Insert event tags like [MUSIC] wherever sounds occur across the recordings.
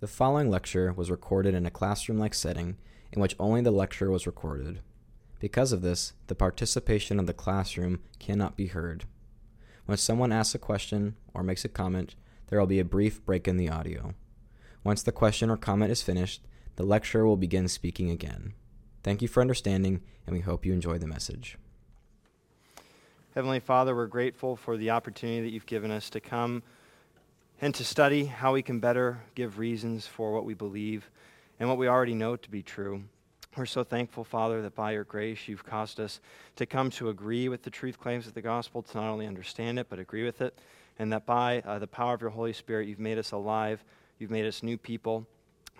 The following lecture was recorded in a classroom like setting in which only the lecture was recorded. Because of this, the participation of the classroom cannot be heard. When someone asks a question or makes a comment, there will be a brief break in the audio. Once the question or comment is finished, the lecturer will begin speaking again. Thank you for understanding, and we hope you enjoy the message. Heavenly Father, we're grateful for the opportunity that you've given us to come and to study how we can better give reasons for what we believe and what we already know to be true. We're so thankful, Father, that by your grace you've caused us to come to agree with the truth claims of the gospel, to not only understand it, but agree with it, and that by uh, the power of your Holy Spirit you've made us alive, you've made us new people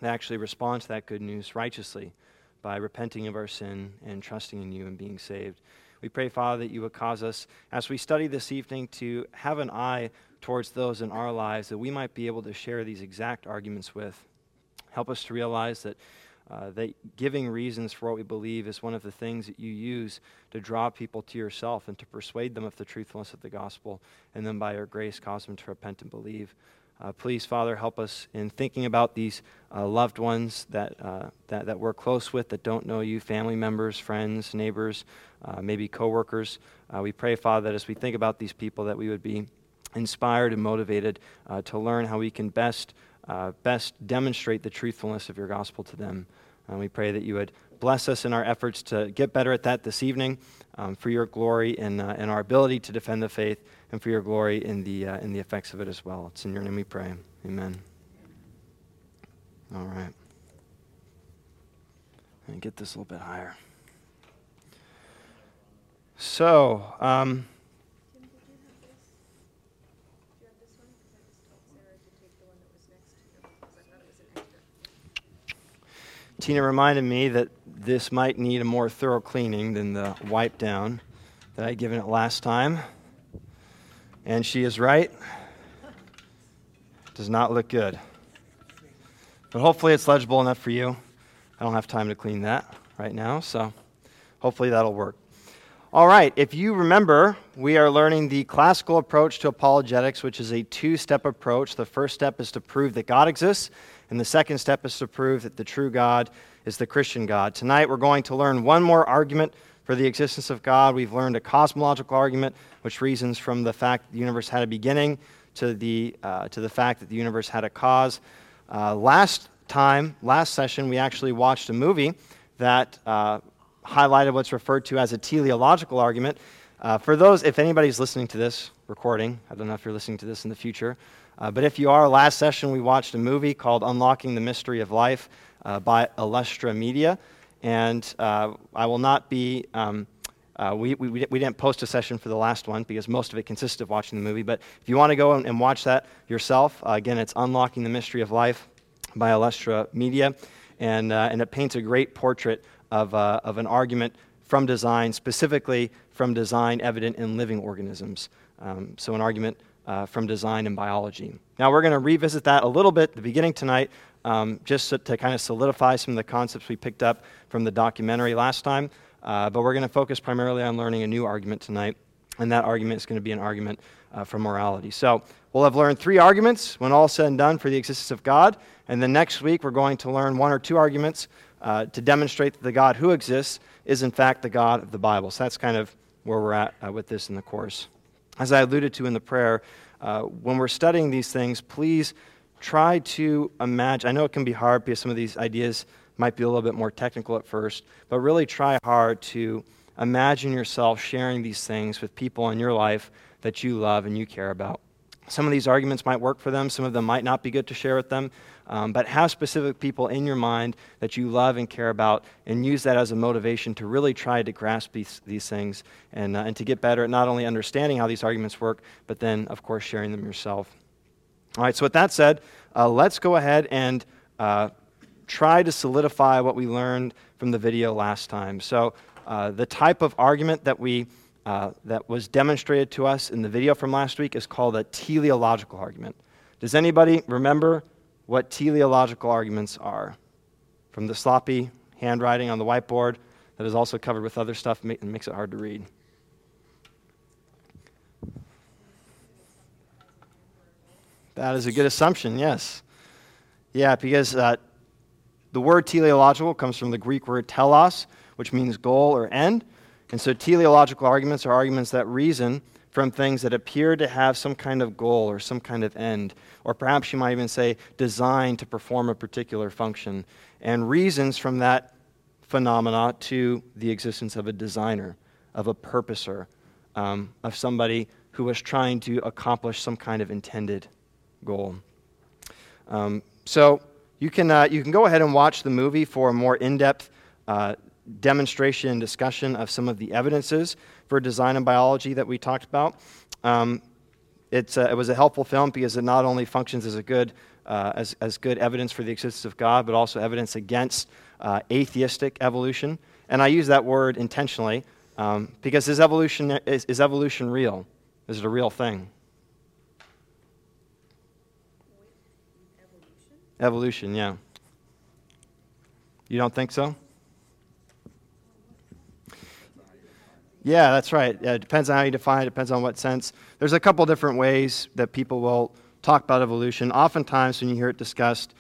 that actually respond to that good news righteously by repenting of our sin and trusting in you and being saved. We pray, Father, that you would cause us, as we study this evening, to have an eye towards those in our lives that we might be able to share these exact arguments with. Help us to realize that, uh, that giving reasons for what we believe is one of the things that you use to draw people to yourself and to persuade them of the truthfulness of the gospel, and then by your grace cause them to repent and believe. Uh, please, Father, help us in thinking about these uh, loved ones that, uh, that, that we're close with that don't know you, family members, friends, neighbors, uh, maybe coworkers. Uh, we pray, Father, that as we think about these people, that we would be inspired and motivated uh, to learn how we can best, uh, best demonstrate the truthfulness of your gospel to them. And we pray that you would bless us in our efforts to get better at that this evening um, for your glory and, uh, our ability to defend the faith and for your glory in the, uh, in the effects of it as well. It's in your name we pray. Amen. All right. And get this a little bit higher. So, um, Tina reminded me that this might need a more thorough cleaning than the wipe down that I'd given it last time. And she is right. Does not look good. But hopefully it's legible enough for you. I don't have time to clean that right now, so hopefully that'll work. All right, if you remember, we are learning the classical approach to apologetics, which is a two step approach. The first step is to prove that God exists, and the second step is to prove that the true God is the Christian God. Tonight we're going to learn one more argument for the existence of God. We've learned a cosmological argument, which reasons from the fact that the universe had a beginning to the, uh, to the fact that the universe had a cause. Uh, last time, last session, we actually watched a movie that uh, highlighted what's referred to as a teleological argument. Uh, for those, if anybody's listening to this recording, I don't know if you're listening to this in the future, uh, but if you are, last session we watched a movie called Unlocking the Mystery of Life uh, by Illustra Media. And uh, I will not be, um, uh, we, we, we didn't post a session for the last one because most of it consisted of watching the movie. But if you want to go and, and watch that yourself, uh, again, it's Unlocking the Mystery of Life by Illustra Media. And, uh, and it paints a great portrait of, of an argument from design, specifically from design evident in living organisms. Um, so, an argument uh, from design and biology. Now, we're going to revisit that a little bit at the beginning tonight, um, just to, to, kind of solidify some of the concepts we picked up from the documentary last time. Uh, but we're going to focus primarily on learning a new argument tonight, and that argument is going to be an argument uh, for morality. So, we'll have learned three arguments when all said and done for the existence of God, and then next week we're going to learn one or two arguments uh, to demonstrate that the God who exists is in fact the God of the Bible. So, that's kind of where we're at uh, with this in the course. As I alluded to in the prayer, uh, when we're studying these things, please try to imagine. I know it can be hard because some of these ideas might be a little bit more technical at first, but really try hard to imagine yourself sharing these things with people in your life that you love and you care about. Some of these arguments might work for them, some of them might not be good to share with them. Um, but have specific people in your mind that you love and care about, and use that as a motivation to really try to grasp these, these things and, uh, and to get better at not only understanding how these arguments work, but then, of course, sharing them yourself. All right, so with that said, uh, let's go ahead and uh, try to solidify what we learned from the video last time. So, uh, the type of argument that we uh, that was demonstrated to us in the video from last week is called a teleological argument. Does anybody remember what teleological arguments are. From the sloppy handwriting on the whiteboard that is also covered with other stuff and makes it hard to read. That is a good assumption, yes. Yeah, because uh, the word teleological comes from the Greek word telos, which means goal or end. And so teleological arguments are arguments that reason from things that appear to have some kind of goal or some kind of end, or perhaps you might even say designed to perform a particular function, and reasons from that phenomena to the existence of a designer, of a purposer, um, of somebody who was trying to accomplish some kind of intended goal. Um, so you can, uh, you can go ahead and watch the movie for a more in depth uh, demonstration and discussion of some of the evidences for design and biology that we talked about. Um, it's, it was a helpful film because it not only functions as a good, uh, as, as good evidence for the existence of God, but also evidence against uh, atheistic evolution. And I use that word intentionally um, because is evolution, is, is evolution real? Is it a real thing? Evolution, yeah. You don't think so? Yeah, that's right. Yeah, it depends on how you define it, depends on what sense. There's a couple different ways that people will talk about evolution. Oftentimes, when you hear it discussed,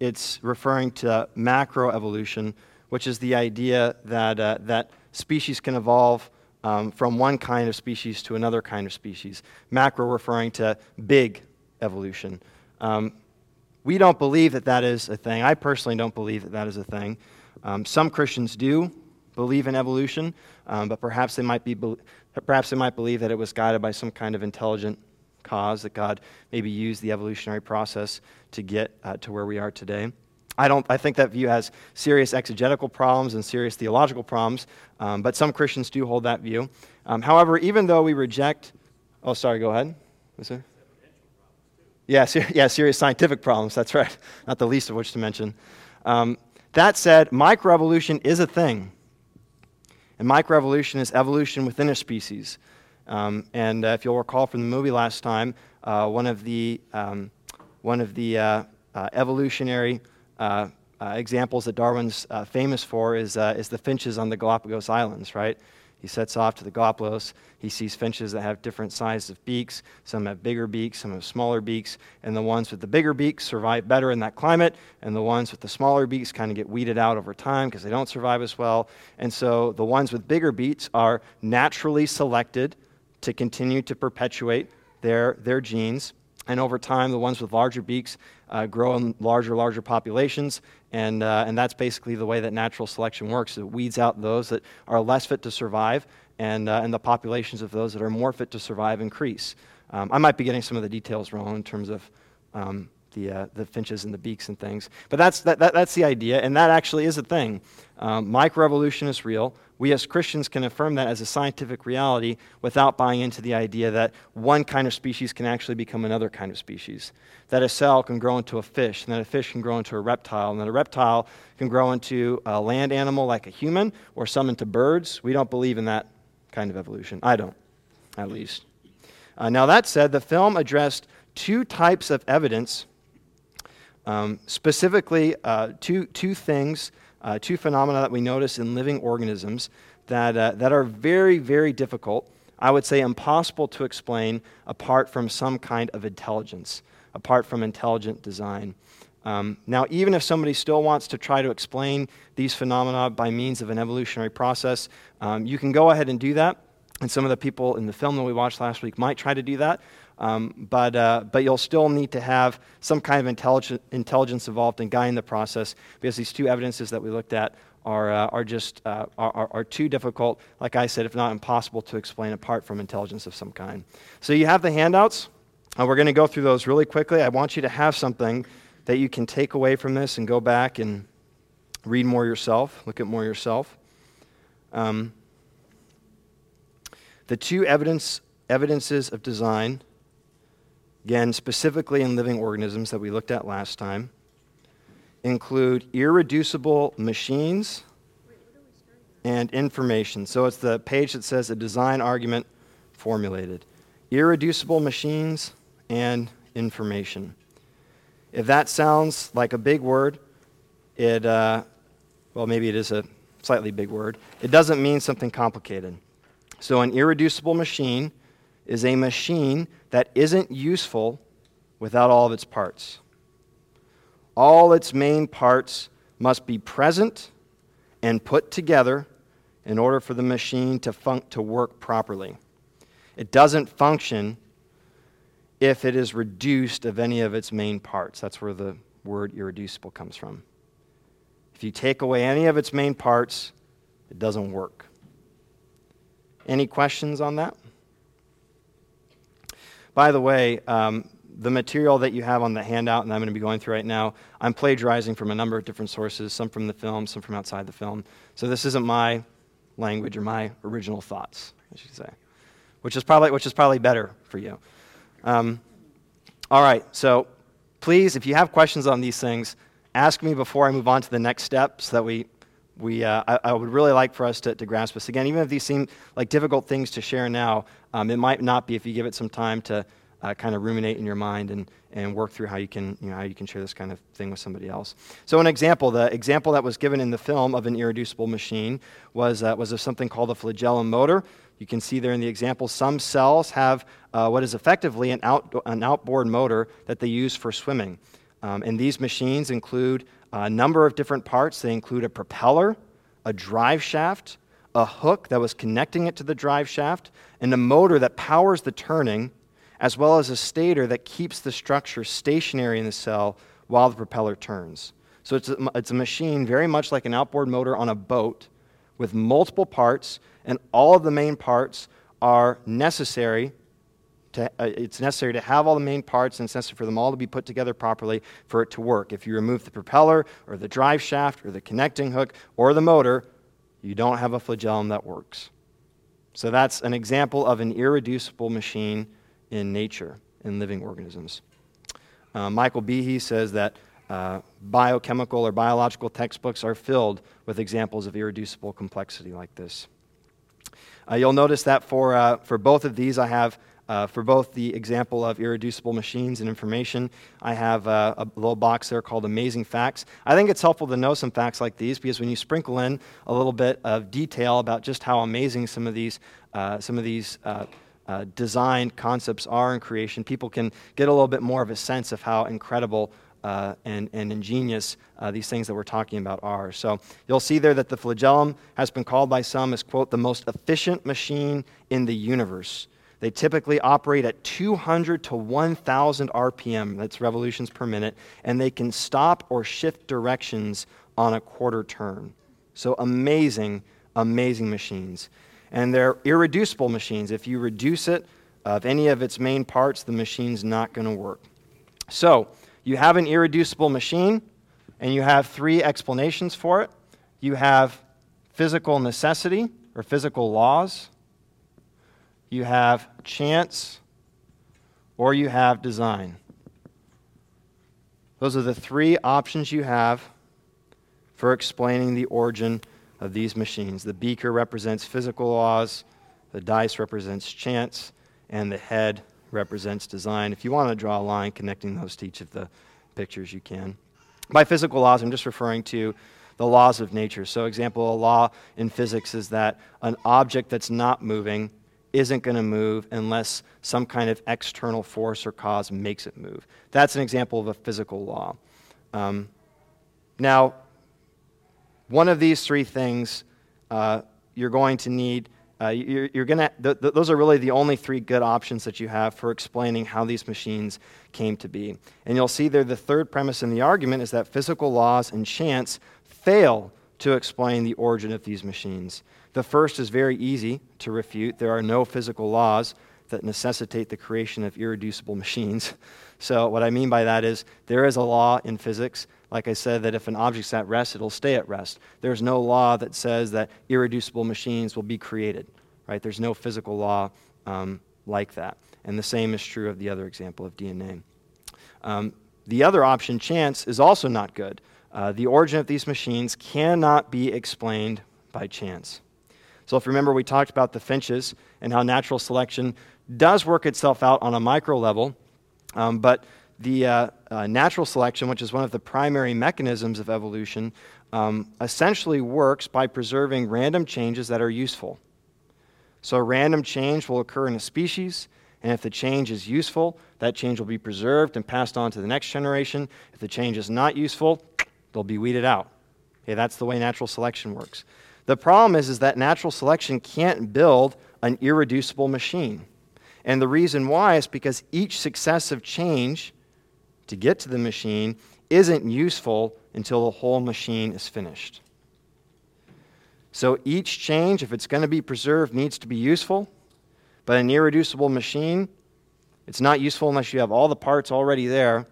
it's referring to macroevolution, which is the idea that, uh, that species can evolve um, from one kind of species to another kind of species. Macro referring to big evolution. Um, we don't believe that that is a thing. I personally don't believe that that is a thing. Um, some Christians do believe in evolution, um, but perhaps they might be perhaps they might believe that it was guided by some kind of intelligent cause that God maybe used the evolutionary process to get uh, to where we are today. I don't. I think that view has serious exegetical problems and serious theological problems, um, but some Christians do hold that view. Um, however, even though we reject, oh, sorry, go ahead. What's that? Yeah, ser- yeah, serious scientific problems. That's right. Not the least of which to mention. Um, that said, microevolution is a thing. And microevolution is evolution within a species. Um, and uh, if you'll recall from the movie last time, uh, one of the, um, one of the uh, uh evolutionary uh, uh, examples that Darwin's famous for is, is the finches on the Galapagos Islands, right? He sets off to the Galapagos. He sees finches that have different sizes of beaks. Some have bigger beaks, some have smaller beaks. And the ones with the bigger beaks survive better in that climate. And the ones with the smaller beaks kind of get weeded out over time because they don't survive as well. And so the ones with bigger beaks are naturally selected to continue to perpetuate their, their genes. And over time, the ones with larger beaks uh, grow in larger, larger populations. And, uh, and that's basically the way that natural selection works. It weeds out those that are less fit to survive, and, uh, and the populations of those that are more fit to survive increase. Um, I might be getting some of the details wrong in terms of um, the, uh, the finches and the beaks and things. But that's, that, that, that's the idea, and that actually is a thing. Um, microevolution is real. We as Christians can affirm that as a scientific reality without buying into the idea that one kind of species can actually become another kind of species. That a cell can grow into a fish, and that a fish can grow into a reptile, and that a reptile can grow into a land animal like a human, or some into birds. We don't believe in that kind of evolution. I don't, at least. Uh, now, that said, the film addressed two types of evidence um, specifically, uh, two, two things, uh, two phenomena that we notice in living organisms that, uh, that are very, very difficult, I would say impossible to explain apart from some kind of intelligence, apart from intelligent design. Um, now, even if somebody still wants to try to explain these phenomena by means of an evolutionary process, um, you can go ahead and do that. And some of the people in the film that we watched last week might try to do that. Um, but, uh, but you'll still need to have some kind of intelligence, intelligence involved in guiding the process because these two evidences that we looked at are, uh, are just uh, are, are, too difficult, like I said, if not impossible to explain apart from intelligence of some kind. So you have the handouts. Uh, we're going to go through those really quickly. I want you to have something that you can take away from this and go back and read more yourself, look at more yourself. Um, the two evidence, evidences of design again, specifically in living organisms that we looked at last time, include irreducible machines and information. So it's the page that says a design argument formulated. Irreducible machines and information. If that sounds like a big word, it, uh, well, maybe it is a slightly big word. It doesn't mean something complicated. So, an irreducible machine is a machine that isn't useful without all of its parts. all its main parts must be present and put together in order for the machine to, fun- to work properly. It doesn't function if it is reduced of any of its main parts. That's where the word irreducible comes from. If you take away any of its main parts, it doesn't work. Any questions on that? By the way, um, the material that you have on the handout and I'm going to be going through right now, I'm plagiarizing from a number of different sources, some from the film, some from outside the film. So this isn't my language or my original thoughts, I should say, which is probably, which is probably better for you. Um, all right, so please, if you have questions on these things, ask me before I move on to the next step so that we, we uh, I, I, would really like for us to, to, grasp this. Again, even if these seem like difficult things to share now, um, it might not be if you give it some time to uh, kind of ruminate in your mind and, and work through how you, can, you know, how you can share this kind of thing with somebody else. So, an example, the example that was given in the film of an irreducible machine was, uh, was of something called a flagellum motor. You can see there in the example, some cells have uh, what is effectively an, out, an outboard motor that they use for swimming. Um, and these machines include a number of different parts. They include a propeller, a drive shaft, a hook that was connecting it to the drive shaft, and a motor that powers the turning, as well as a stator that keeps the structure stationary in the cell while the propeller turns. So it's a, it's a machine very much like an outboard motor on a boat with multiple parts, and all of the main parts are necessary. To, uh, it's necessary to have all the main parts, and it's necessary for them all to be put together properly for it to work. If you remove the propeller, or the drive shaft, or the connecting hook, or the motor, you don't have a flagellum that works. So that's an example of an irreducible machine in nature, in living organisms. Uh, Michael Behe says that uh, biochemical or biological textbooks are filled with examples of irreducible complexity like this. Uh, you'll notice that for, uh, for both of these, I have, uh, for both the example of irreducible machines and information, I have uh, a little box there called Amazing Facts. I think it's helpful to know some facts like these because when you sprinkle in a little bit of detail about just how amazing some of these, some of these uh, design concepts are in creation, people can get a little bit more of a sense of how incredible uh, and, and ingenious uh, these things that we're talking about are. So you'll see there that the flagellum has been called by some as, quote, the most efficient machine in the universe. They typically operate at 200 to 1,000 RPM, that's revolutions per minute, and they can stop or shift directions on a quarter turn. So amazing, amazing machines. And they're irreducible machines. If you reduce it of any of its main parts, the machine's not going to work. So, you have an irreducible machine, and you have three explanations for it. You have physical necessity or physical laws, you have chance, or you have design. Those are the three options you have for explaining the origin of these machines. The beaker represents physical laws, the dice represents chance, and the head represents design. If you want to draw a line connecting those to each of the pictures, you can. By physical laws, I'm just referring to the laws of nature. So, example, a law in physics is that an object that's not moving isn't going to move unless some kind of external force or cause makes it move. That's an example of a physical law. Um, now, one of these three things uh, you're going to need uh, you're, you're gonna, th- th- those are really the only three good options that you have for explaining how these machines came to be. And you'll see there the third premise in the argument is that physical laws and chance fail to explain the origin of these machines. The first is very easy to refute. There are no physical laws that necessitate the creation of irreducible machines. [LAUGHS] So, what I mean by that is there is a law in physics like I said, that if an object's at rest, it'll stay at rest. There's no law that says that irreducible machines will be created, right? There's no physical law um, like that. And the same is true of the other example of DNA. Um, the other option, chance, is also not good. Uh, the origin of these machines cannot be explained by chance. So, if you remember, we talked about the finches and how natural selection does work itself out on a micro level, um, but the uh, uh, natural selection, which is one of the primary mechanisms of evolution, um, essentially works by preserving random changes that are useful. So, a random change will occur in a species, And if the change is useful, that change will be preserved and passed on to the next generation. If the change is not useful, they'll be weeded out. Okay, that's the way natural selection works. The problem is, is that natural selection can't build an irreducible machine. And the reason why is because each successive change to get to the machine isn't useful until the whole machine is finished. So each change, if it's going to be preserved, needs to be useful. But an irreducible machine, it's not useful unless you have all the parts already there.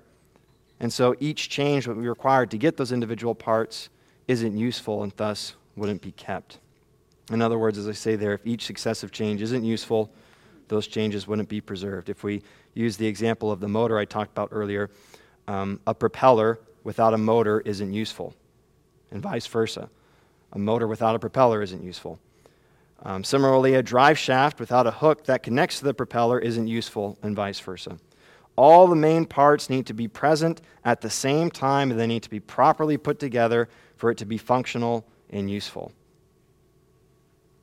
And so each change that we required to get those individual parts isn't useful and thus wouldn't be kept. In other words, as I say there, if each successive change isn't useful, those changes wouldn't be preserved. If we use the example of the motor I talked about earlier, um, a propeller without a motor isn't useful, and vice versa. A motor without a propeller isn't useful. Um, similarly, a drive shaft without a hook that connects to the propeller isn't useful, and vice versa. All the main parts need to be present at the same time, and they need to be properly put together for it to be functional and useful.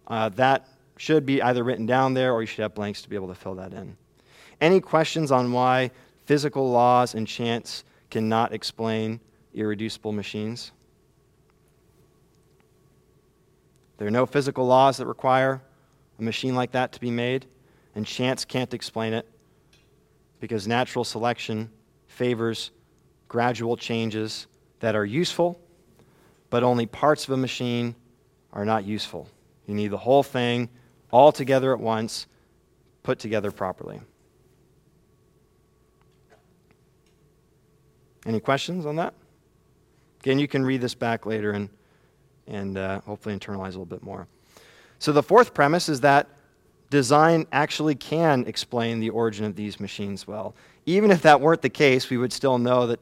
Uh, that should be either written down there or you should have blanks to be able to fill that in. Any questions on why physical laws and chance cannot explain irreducible machines? There are no physical laws that require a machine like that to be made, and chance can't explain it because natural selection favors gradual changes that are useful, but only parts of a machine are not useful. You need the whole thing all together at once, put together properly. Any questions on that? Again, you can read this back later and and uh, hopefully internalize a little bit more. So, the fourth premise is that design actually can explain the origin of these machines well. Even if that weren't the case, we would still know that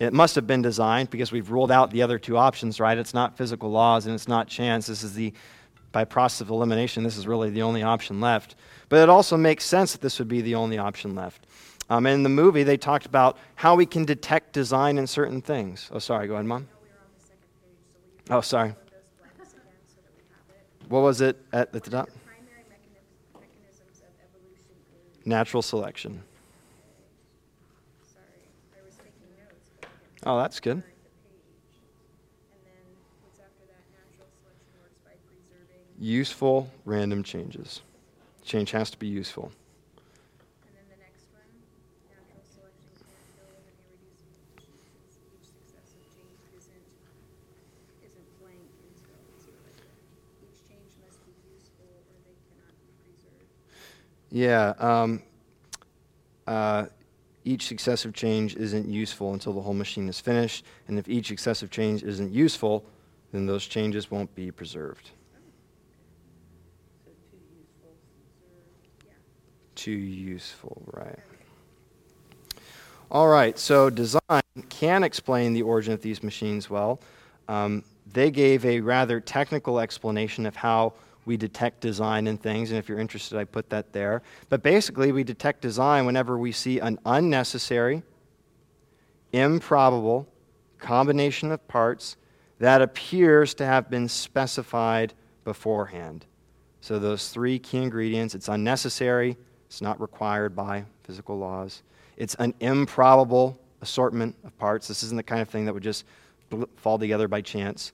it must have been designed because we've ruled out the other two options, right? It's not physical laws and it's not chance. This is the, by process of elimination, this is really the only option left. But it also makes sense that this would be the only option left. Um, in the movie, they talked about how we can detect design in certain things. Oh, sorry, go ahead, Mom. Oh, sorry. What was it at, at the top? Natural selection. Oh, that's good. Useful random changes. Change has to be useful. Yeah. Um, uh, each successive change isn't useful until the whole machine is finished. And if each successive change isn't useful, then those changes won't be preserved. too useful, right. All right, so design can explain the origin of these machines well. Um, they gave a rather technical explanation of how we detect design in things, and if you're interested, I put that there. But basically, we detect design whenever we see an unnecessary, improbable combination of parts that appears to have been specified beforehand. So, those three key ingredients it's unnecessary, it's not required by physical laws, it's an improbable assortment of parts. This isn't the kind of thing that would just fall together by chance.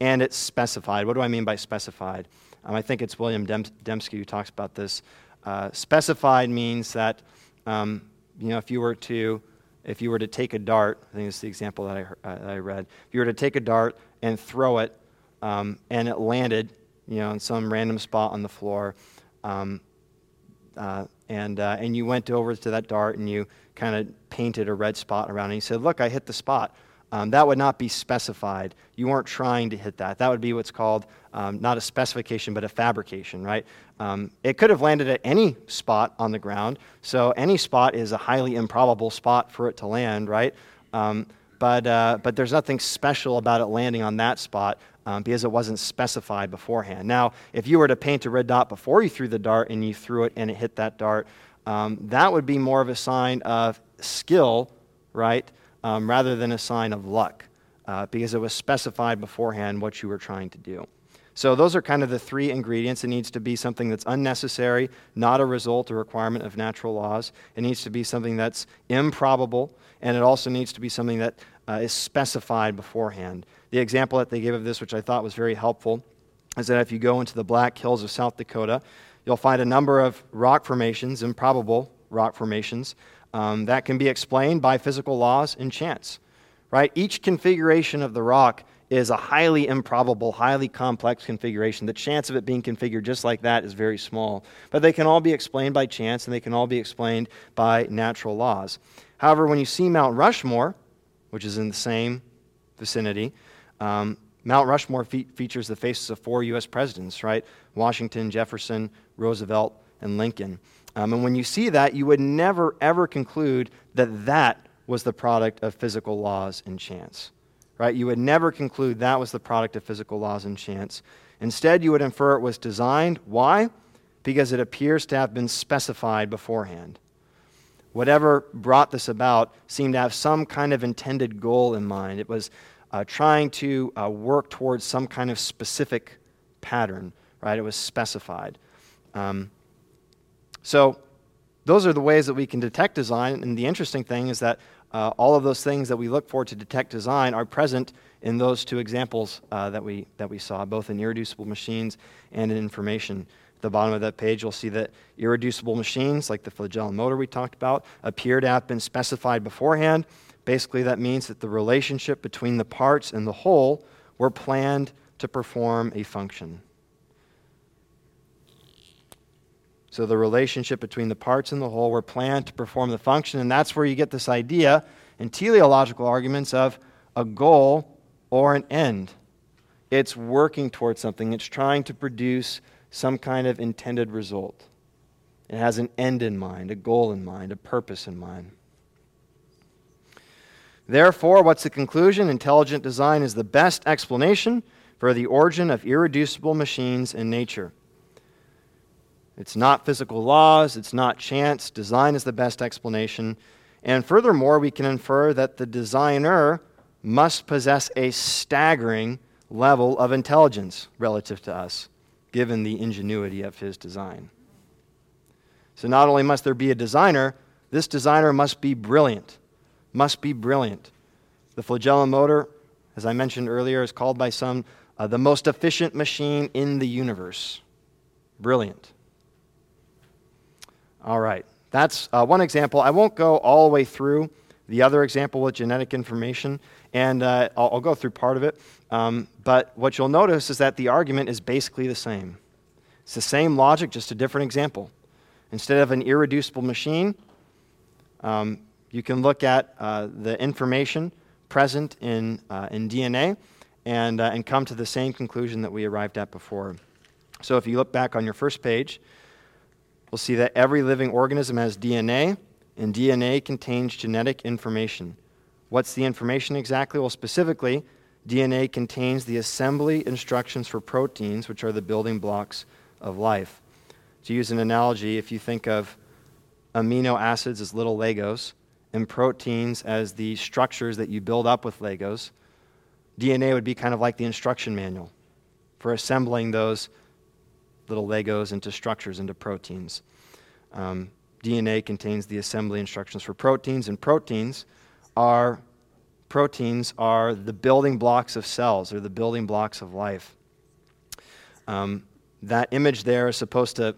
And it's specified. What do I mean by specified? Um, I think it's William Dem- Dembski who talks about this. Uh, specified means that um, you know if you were to if you were to take a dart, I think it's the example that I, uh, that I read. If you were to take a dart and throw it, um, and it landed, you know, in some random spot on the floor, um, uh, and uh, and you went over to that dart and you kind of painted a red spot around it. And you said, "Look, I hit the spot." Um, that would not be specified. You weren't trying to hit that. That would be what's called um, not a specification, but a fabrication, right? Um, it could have landed at any spot on the ground. So any spot is a highly improbable spot for it to land, right? Um, but, uh, but there's nothing special about it landing on that spot um, because it wasn't specified beforehand. Now, if you were to paint a red dot before you threw the dart and you threw it and it hit that dart, um, that would be more of a sign of skill, right? um, rather than a sign of luck, uh, because it was specified beforehand what you were trying to do. So, those are kind of the three ingredients. It needs to be something that's unnecessary, not a result or requirement of natural laws. It needs to be something that's improbable, and it also needs to be something that uh, is specified beforehand. The example that they gave of this, which I thought was very helpful, is that if you go into the Black Hills of South Dakota, you'll find a number of rock formations, improbable rock formations, um, that can be explained by physical laws and chance. Right? Each configuration of the rock is a highly improbable, highly complex configuration. The chance of it being configured just like that is very small. But they can all be explained by chance and they can all be explained by natural laws. However, when you see Mount Rushmore, which is in the same vicinity, um, Mount Rushmore fe- features the faces of four U.S. presidents, right? Washington, Jefferson, Roosevelt, and Lincoln. Um, and when you see that, you would never, ever conclude that that was the product of physical laws and chance right? You would never conclude that was the product of physical laws and chance. Instead, you would infer it was designed. Why? Because it appears to have been specified beforehand. Whatever brought this about seemed to have some kind of intended goal in mind. It was uh, trying to uh, work towards some kind of specific pattern, right? It was specified. Um, so, those are the ways that we can detect design. And the interesting thing is that uh, all of those things that we look for to detect design are present in those two examples uh, that, we, that we saw, both in irreducible machines and in information. At the bottom of that page, you'll see that irreducible machines, like the flagellum motor we talked about, appear to have been specified beforehand. Basically, that means that the relationship between the parts and the whole were planned to perform a function. So the relationship between the parts and the whole were planned to perform the function, and that's where you get this idea in teleological arguments of a goal or an end. It's working towards something, it's trying to produce some kind of intended result. It has an end in mind, a goal in mind, a purpose in mind. Therefore, what's the conclusion? Intelligent design is the best explanation for the origin of irreducible machines in nature. It's not physical laws, it's not chance. Design is the best explanation. And furthermore, we can infer that the designer must possess a staggering level of intelligence relative to us, given the ingenuity of his design. So, not only must there be a designer, this designer must be brilliant. Must be brilliant. The flagellum motor, as I mentioned earlier, is called by some uh, the most efficient machine in the universe. Brilliant. All right. That's uh, one example. I won't go all the way through the other example with genetic information, and uh, I'll, I'll, go through part of it. Um, but what you'll notice is that the argument is basically the same. It's the same logic, just a different example. Instead of an irreducible machine, um, you can look at uh, the information present in, uh, in DNA and, uh, and come to the same conclusion that we arrived at before. So if you look back on your first page, we'll see that every living organism has DNA, and DNA contains genetic information. What's the information exactly? Well, specifically, DNA contains the assembly instructions for proteins, which are the building blocks of life. To use an analogy, if you think of amino acids as little Legos and proteins as the structures that you build up with Legos, DNA would be kind of like the instruction manual for assembling those little Legos into structures, into proteins. Um, DNA contains the assembly instructions for proteins, and proteins are proteins are the building blocks of cells, or the building blocks of life. Um, that image there is supposed to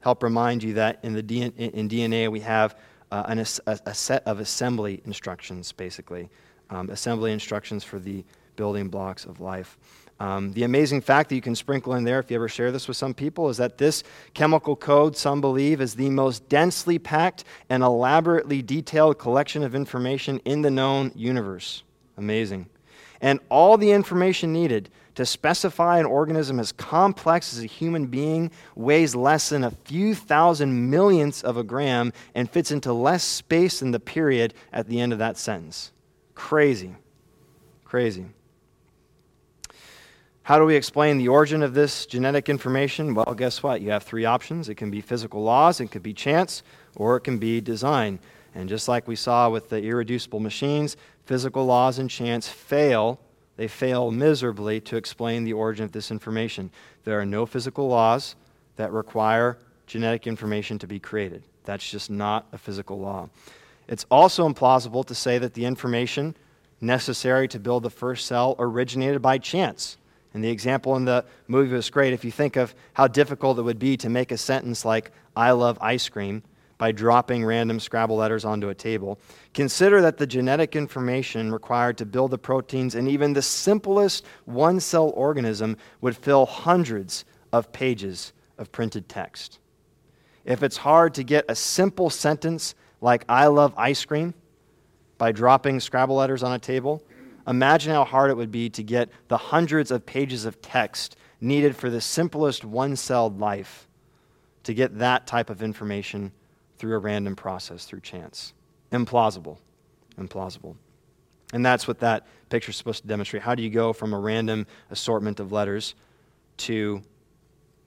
help remind you that in, the DNA, in DNA we have uh, an, a, a, set of assembly instructions, basically, um, assembly instructions for the building blocks of life. Um, the amazing fact that you can sprinkle in there, if you ever share this with some people, is that this chemical code, some believe, is the most densely packed and elaborately detailed collection of information in the known universe. Amazing. And all the information needed to specify an organism as complex as a human being weighs less than a few thousand millionths of a gram and fits into less space than the period at the end of that sentence. Crazy. Crazy. How do we explain the origin of this genetic information? Well, guess what? You have three options. It can be physical laws, it could be chance, or it can be design. And just like we saw with the irreducible machines, physical laws and chance fail they fail miserably to explain the origin of this information. There are no physical laws that require genetic information to be created. That's just not a physical law. It's also implausible to say that the information necessary to build the first cell originated by chance. And the example in the movie was great. If you think of how difficult it would be to make a sentence like, I love ice cream, by dropping random Scrabble letters onto a table, consider that the genetic information required to build the proteins in even the simplest one cell organism would fill hundreds of pages of printed text. If it's hard to get a simple sentence like, I love ice cream, by dropping Scrabble letters on a table, Imagine how hard it would be to get the hundreds of pages of text needed for the simplest one celled life to get that type of information through a random process, through chance. Implausible. Implausible. And that's what that picture is supposed to demonstrate. How do you go from a random assortment of letters to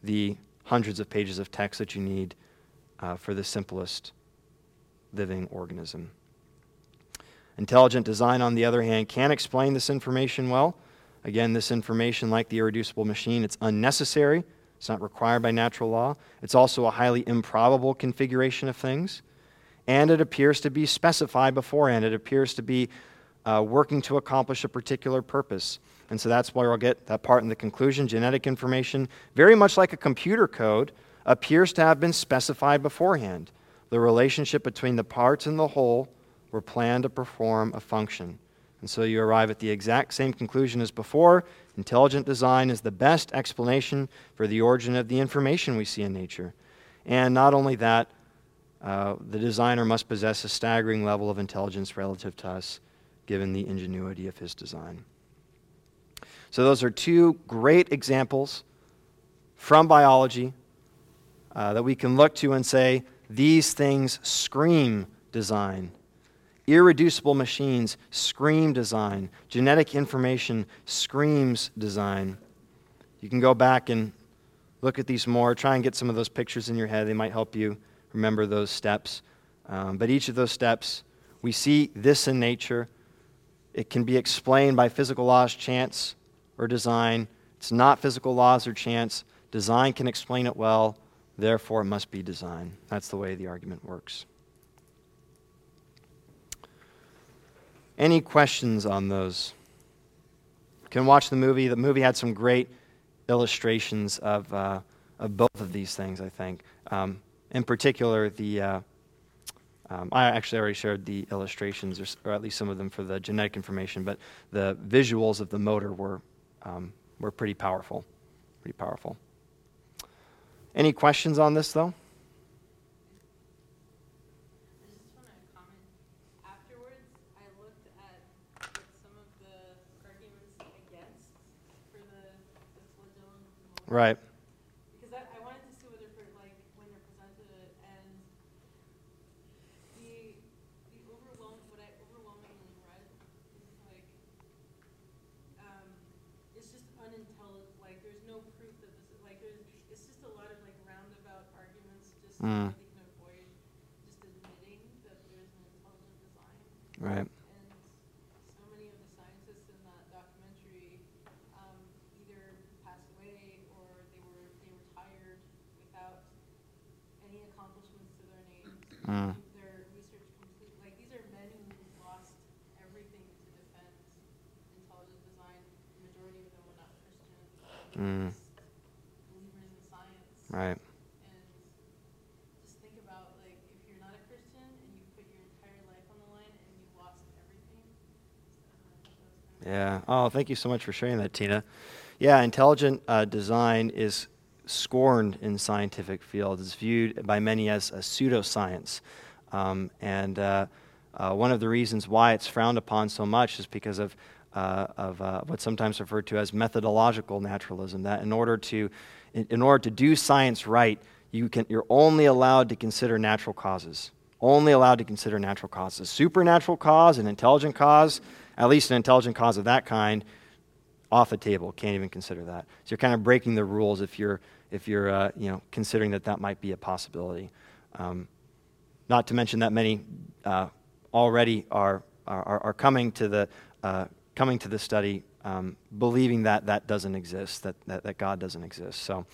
the hundreds of pages of text that you need uh, for the simplest living organism? Intelligent design, on the other hand, can explain this information well. Again, this information, like the irreducible machine, it's unnecessary. It's not required by natural law. It's also a highly improbable configuration of things. And it appears to be specified beforehand. It appears to be uh, working to accomplish a particular purpose. And so that's where we'll get that part in the conclusion. Genetic information, very much like a computer code, appears to have been specified beforehand. The relationship between the parts and the whole were planned to perform a function. And so you arrive at the exact same conclusion as before. Intelligent design is the best explanation for the origin of the information we see in nature. And not only that, uh, the designer must possess a staggering level of intelligence relative to us, given the ingenuity of his design. So, those are two great examples from biology uh, that we can look to and say, these things scream design. Irreducible machines scream design. Genetic information screams design. You can go back and look at these more. Try and get some of those pictures in your head. They might help you remember those steps. Um, but each of those steps, we see this in nature. It can be explained by physical laws, chance, or design. It's not physical laws or chance. Design can explain it well, therefore, it must be design. That's the way the argument works. Any questions on those? You can watch the movie. The movie had some great illustrations of, uh, of both of these things, I think. Um, in particular, the uh, um, I actually already shared the illustrations, or, or, at least some of them for the genetic information, but the visuals of the motor were, um, were pretty powerful. Pretty powerful. Any questions on this, though? Right. Because I, I wanted to see whether, for, like, when they're presented it, and the the overwhelm what I overwhelmingly read is like, um, it's just unintelligent. Like, there's no proof that this is like. There's it's just a lot of like roundabout arguments just mm. so they can avoid just admitting that there's an intelligent design. Right. Mm. Their research complete, like these are men who lost everything to defend intelligent design. The majority of them were not Christians, mm. believers in science. Right. And just think about like if you're not a Christian and you put your entire life on the line and you lost everything. Yeah. Oh, thank you so much for sharing that, Tina. Yeah, intelligent uh, design is scorned in scientific fields. It's viewed by many as a pseudoscience. Um, and uh, uh, one of the reasons why it's frowned upon so much is because of, uh, of uh, what's sometimes referred to as methodological naturalism. That in order to, in, in order to do science right, you can, you're only allowed to consider natural causes. Only allowed to consider natural causes. Supernatural cause, an intelligent cause, at least an intelligent cause of that kind, off the table. Can't even consider that. So you're kind of breaking the rules if you're if you're uh, you know, considering that that might be a possibility. Um, not to mention that many uh, already are, are, are coming to the uh, coming to this study um, believing that that doesn't exist, that, that, that God doesn't exist. So,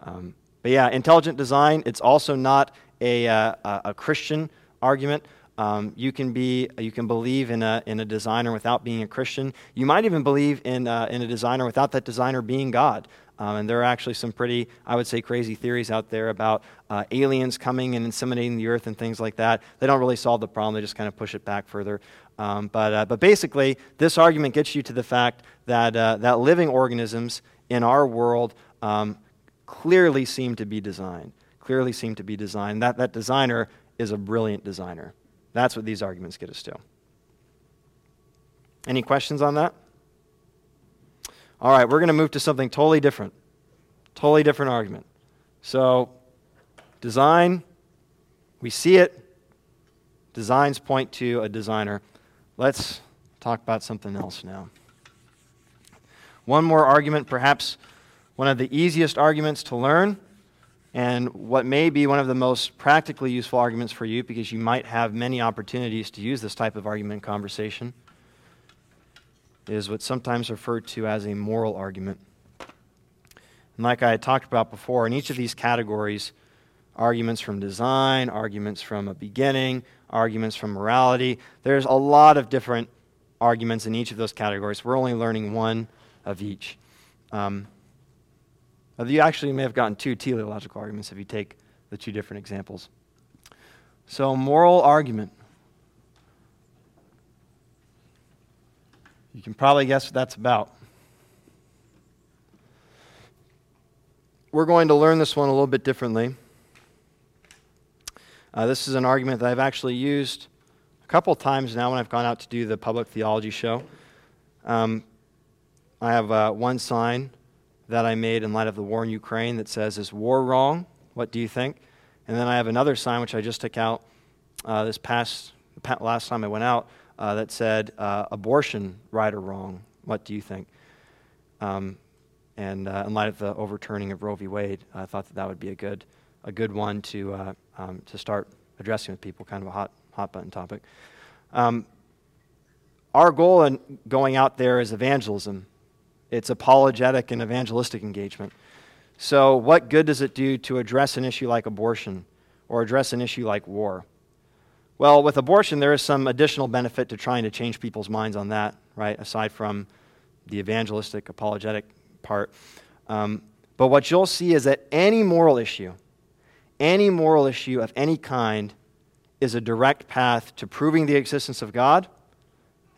um, but yeah, intelligent design, it's also not a, uh, a Christian argument. Um, you can be you can believe in a in a designer without being a Christian. You might even believe in uh, in a designer without that designer being God. Um, and there are actually some pretty, I would say, crazy theories out there about uh, aliens coming and inseminating the earth and things like that. They don't really solve the problem, they just kind of push it back further. Um, but, uh, but basically, this argument gets you to the fact that, uh, that living organisms in our world um, clearly seem to be designed. Clearly seem to be designed. That, that designer is a brilliant designer. That's what these arguments get us to. Any questions on that? All right, we're going to move to something totally different. Totally different argument. So, design, we see it. Designs point to a designer. Let's talk about something else now. One more argument, perhaps one of the easiest arguments to learn, and what may be one of the most practically useful arguments for you because you might have many opportunities to use this type of argument in conversation is what's sometimes referred to as a moral argument. And like I talked about before, in each of these categories, arguments from design, arguments from a beginning, arguments from morality, there's a lot of different arguments in each of those categories. We're only learning one of each. Um, you actually may have gotten two teleological arguments if you take the two different examples. So, moral argument. You can probably guess what that's about. We're going to learn this one a little bit differently. Uh, this is an argument that I've actually used a couple times now when I've gone out to do the public theology show. Um, I have uh, one sign that I made in light of the war in Ukraine that says, Is war wrong? What do you think? And then I have another sign which I just took out uh, this past last time I went out uh, that said, uh, abortion, right or wrong? What do you think? Um, and uh, in light of the overturning of Roe v. Wade, I thought that that would be a good, a good one to, uh, um, to start addressing with people, kind of a hot, hot button topic. Um, our goal in going out there is evangelism. It's apologetic and evangelistic engagement. So, what good does it do to address an issue like abortion or address an issue like war? Well, with abortion, there is some additional benefit to trying to change people's minds on that, right? Aside from the evangelistic, apologetic part. Um, but what you'll see is that any moral issue, any moral issue of any kind, is a direct path to proving the existence of God,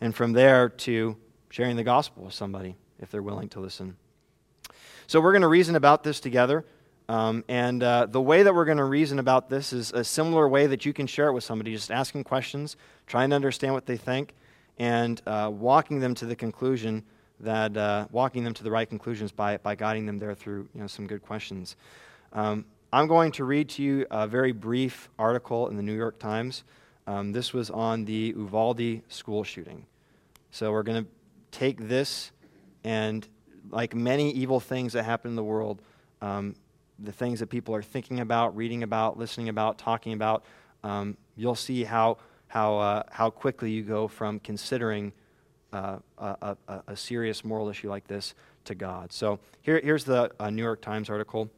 and from there to sharing the gospel with somebody if they're willing to listen. So we're going to reason about this together. Um, and uh, the way that we're going to reason about this is a similar way that you can share it with somebody, just asking questions, trying to understand what they think, and uh, walking them to the conclusion that, uh, walking them to the right conclusions by, by guiding them there through you know, some good questions. Um, I'm going to read to you a very brief article in the New York Times. Um, this was on the Uvalde school shooting. So we're going to take this and, like many evil things that happen in the world, um, the things that people are thinking about, reading about, listening about, talking about, um, you'll see how, how, uh, how quickly you go from considering uh, a, a, a, serious moral issue like this to God. So here, here's the uh, New York Times article.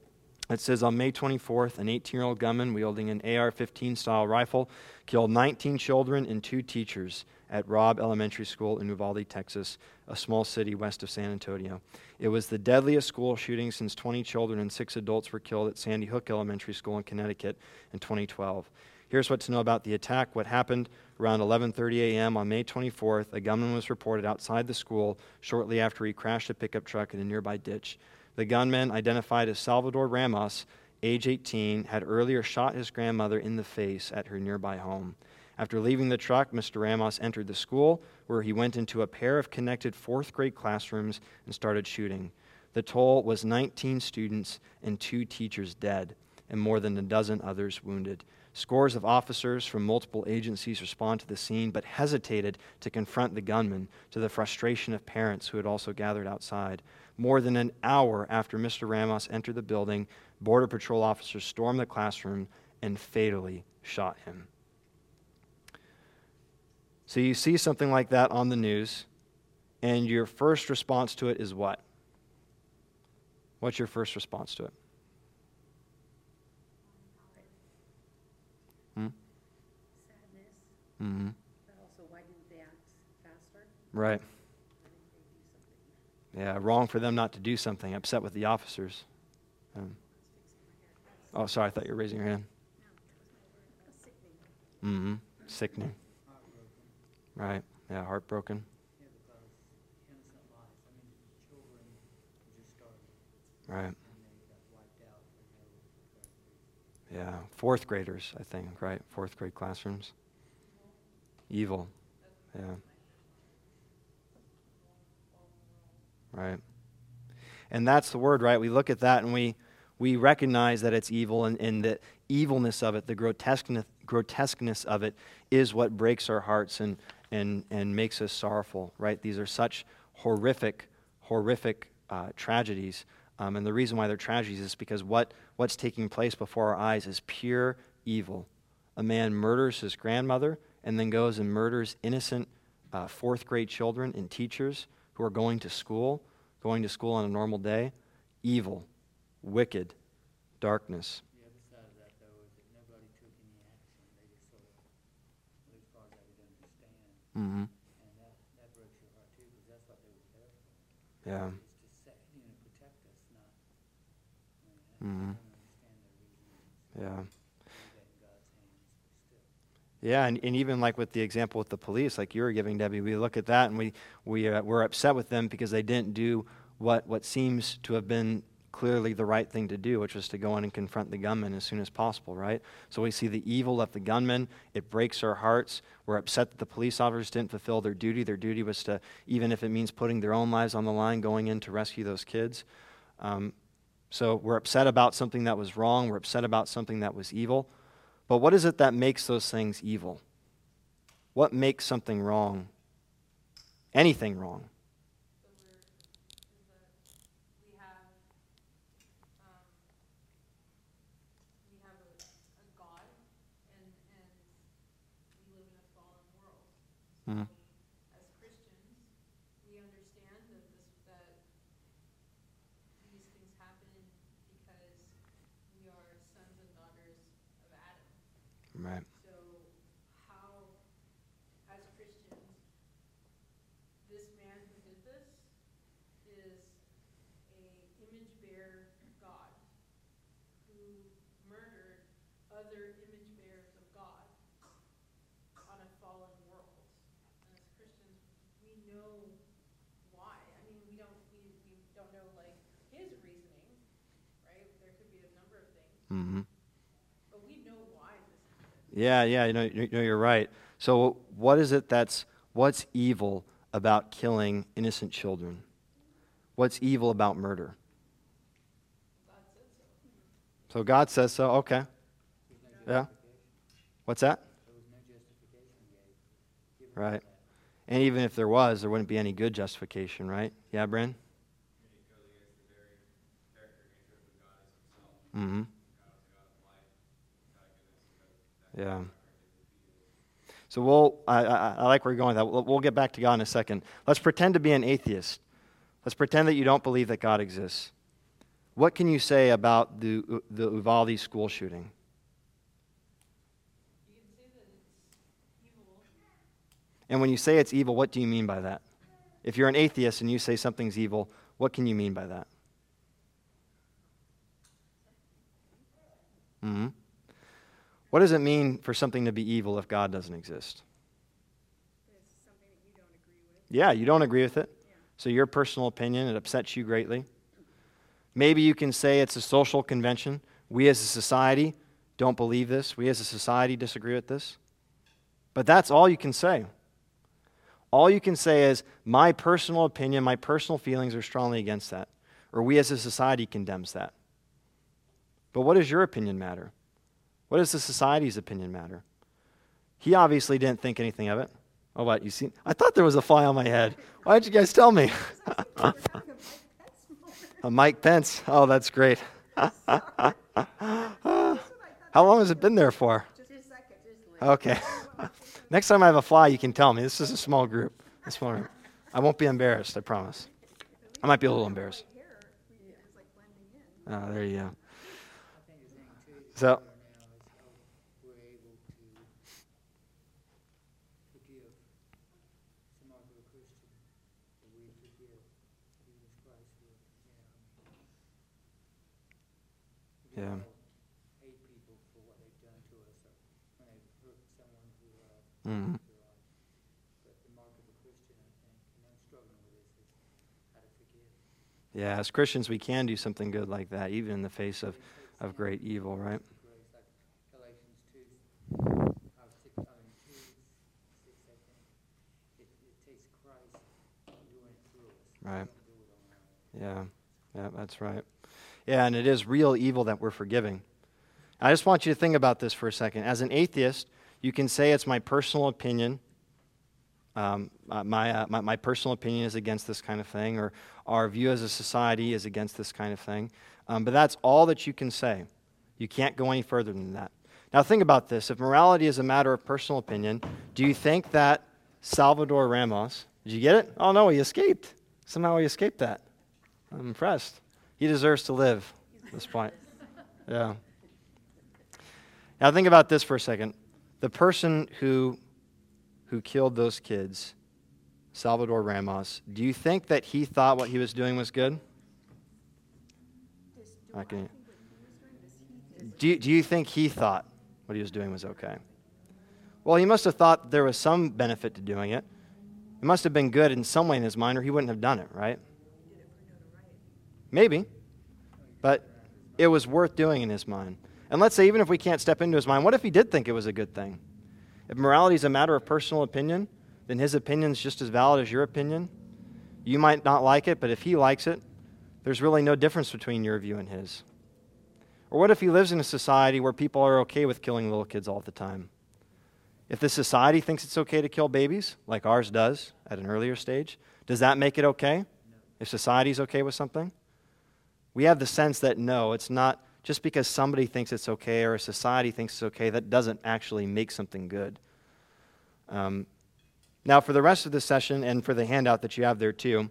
It says on May 24th, an 18 year old gunman wielding an AR 15 style rifle killed 19 children and two teachers at Robb Elementary School in Uvalde, Texas, a small city west of San Antonio. It was the deadliest school shooting since 20 children and six adults were killed at Sandy Hook Elementary School in Connecticut in 2012. Here's what to know about the attack. What happened around 11:30 a.m. on May 24th, a gunman was reported outside the school shortly after he crashed a pickup truck in a nearby ditch. The gunman, identified as Salvador Ramos, age 18, had earlier shot his grandmother in the face at her nearby home. After leaving the truck, Mr. Ramos entered the school, where he went into a pair of connected fourth grade classrooms and started shooting. The toll was 19 students and two teachers dead, and more than a dozen others wounded. Scores of officers from multiple agencies responded to the scene, but hesitated to confront the gunman to the frustration of parents who had also gathered outside. More than an hour after Mr. Ramos entered the building, Border Patrol officers stormed the classroom and fatally shot him. So you see something like that on the news, and your first response to it is what? What's your first response to it? Hmm? sadness, Mm-hmm. but also why didn't they act faster? Right. Yeah, wrong for them not to do something. Upset with the officers. Um, oh, sorry, I thought you were raising your hand. Mm-hmm. Sickening. Right. Yeah, heartbroken. Right. Yeah. Fourth graders, I think, right? Fourth grade classrooms. Evil. Yeah. Right. And that's the word, right? We look at that and we, we recognize that it's evil and, and the evilness of it, the grotesqueness, grotesqueness of it, is what breaks our hearts and, and, and makes us sorrowful, right? These are such horrific, horrific uh, tragedies. Um, and the reason why they're tragedies is because what, what's taking place before our eyes is pure evil. A man murders his grandmother and then goes and murders innocent uh, fourth grade children and teachers who are going to school, going to school on a normal day. Evil, wicked, darkness. The other side of that, though, is that nobody took any action. They just sort of, well, as far as I could understand, Mm-hmm. and that, that your heart too, because that's what they were there for. Yeah. Is to say, you know, protect us, not, I mean, I- I Mhm. don't understand their reasons. Yeah. Leave that in God's hands, but still. Yeah, and, and even like with the example with the police, like you were giving, Debbie, we look at that and we, we, uh, we're upset with them because they didn't do what, what seems to have been clearly the right thing to do, which was to go in and confront the gunman as soon as possible, right? So we see the evil of the gunman. It breaks our hearts. We're upset that the police officers didn't fulfill their duty. Their duty was to, even if it means putting their own lives on the line, going in to rescue those kids. Um, so we're upset about something that was wrong. We're upset about something that was evil. But what is it that makes those things evil? What makes something wrong? Anything wrong? the word is that we have, um, we have a, a God and, and we live in a fallen world. Mhm. as Christians, we understand that this, that these things happen because we are sons and daughters of Adam. Right. So how, as Christians, this man who did this is a image bearer God who murdered other image bearers of God on a fallen world. And as Christians, we know why. I mean, we don't, we, we don't know like his reasoning, right? There could be a number of things, Mm-hmm. but we know why this happened. Yeah, yeah, you know, you know, you're right. So, what is it that's what's evil about killing innocent children? What's evil about murder? God said so. So God says so. Okay. No Yeah. What's that? There was no justification gave. given for Right. And even if there was, there wouldn't be any good justification, right? Yeah, Bryn. Mm-hmm. Yeah. So we'll, I, I, I like where you're going with that. We'll, get back to God in a second. Let's pretend to be an atheist. Let's pretend that you don't believe that God exists. What can you say about the, the Uvalde school shooting? And when you say it's evil, what do you mean by that? If you're an atheist and you say something's evil, what can you mean by that? hmm What does it mean for something to be evil if God doesn't exist? It's something that you don't agree with. Yeah, you don't agree with it. Yeah. So your personal opinion, it upsets you greatly. Maybe you can say it's a social convention. We as a society don't believe this. We as a society disagree with this. But that's all you can say. All you can say is, my personal opinion, my personal feelings are strongly against that. Or we as a society condemns that. But what does your opinion matter? What does the society's opinion matter? He obviously didn't think anything of it. Oh, what? You see? I thought there was a fly on my head. Why didn't you guys tell me? [LAUGHS] A Mike Pence. Oh, that's great. [LAUGHS] How long has it been there for? Okay. [LAUGHS] Next time I have a fly, you can tell me. This is a small group. Small group. I won't be embarrassed, I promise. I might be a little embarrassed. Oh, there you go. So- we are now is how we're able to forgive someone who's a Christian, that we forgive Jesus Christ who, you know. we Yeah. all Hate people for what they've done to us, or when they've hurt someone who, uh, Mhm. who, uh, but the mark of a Christian, I think, and I'm struggling with this, is how to forgive. Mm. Yeah, as Christians, we can do something good like that, even in the face of, of great evil, right? Right. Yeah, yeah, that's right. And it is real evil that we're forgiving. I just want you to think about this for a second. As an atheist, you can say it's my personal opinion. Um, uh, my, uh, my, my personal opinion is against this kind of thing, or our view as a society is against this kind of thing. Um, but that's all that you can say. You can't go any further than that. Now, think about this. If morality is a matter of personal opinion, do you think that Salvador Ramos, did you get it? Oh, no, he escaped. Somehow he escaped that. I'm impressed. He deserves to live at this point. Yeah. Now think about this for a second. The person who who killed those kids, Salvador Ramos, do you think that he thought what he was doing was good? I can- think what he was doing, does he, does Do do you think he thought what he was doing was okay? Well, he must have thought there was some benefit to doing it. It must have been good in some way in his mind, or he wouldn't have done it, right? Maybe. But it was worth doing in his mind. And let's say, even if we can't step into his mind, what if he did think it was a good thing? If morality is a matter of personal opinion, then his opinion is just as valid as your opinion. You might not like it, but if he likes it, there's really no difference between your view and his. Or what if he lives in a society where people are okay with killing little kids all the time? If the society thinks it's okay to kill babies, like ours does at an earlier stage, does that make it okay? If society's okay with something? We have the sense that no, it's not just because somebody thinks it's okay or a society thinks it's okay, that doesn't actually make something good. Um, now, for the rest of the session and for the handout that you have there too,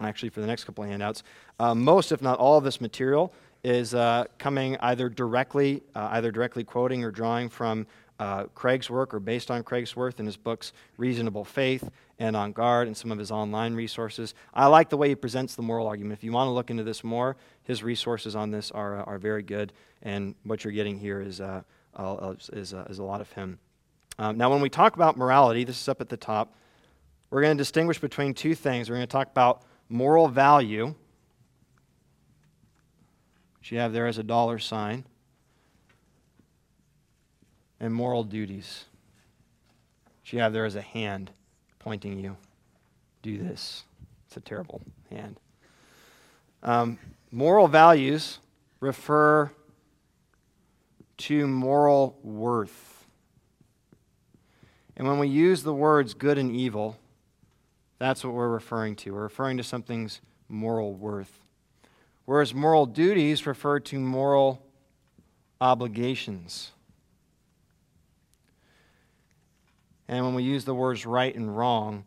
actually for the next couple of handouts, uh, most, if not all, of this material is uh, coming either directly, uh, either directly quoting or drawing from uh, Craig's work or based on Craig's work in his books Reasonable Faith and On Guard and some of his online resources. I like the way he presents the moral argument. If you want to look into this more, his resources on this are, uh, are very good, and what you're getting here is, uh, is, uh, is a lot of him. Um, now, when we talk about morality, this is up at the top, we're going to distinguish between two things. We're going to talk about moral value, which you have there as a dollar sign, and moral duties, which you have there as a hand pointing you. Do this. It's a terrible hand. Um, moral values refer to moral worth. And when we use the words good and evil, that's what we're referring to. We're referring to something's moral worth. Whereas moral duties refer to moral obligations. And when we use the words right and wrong,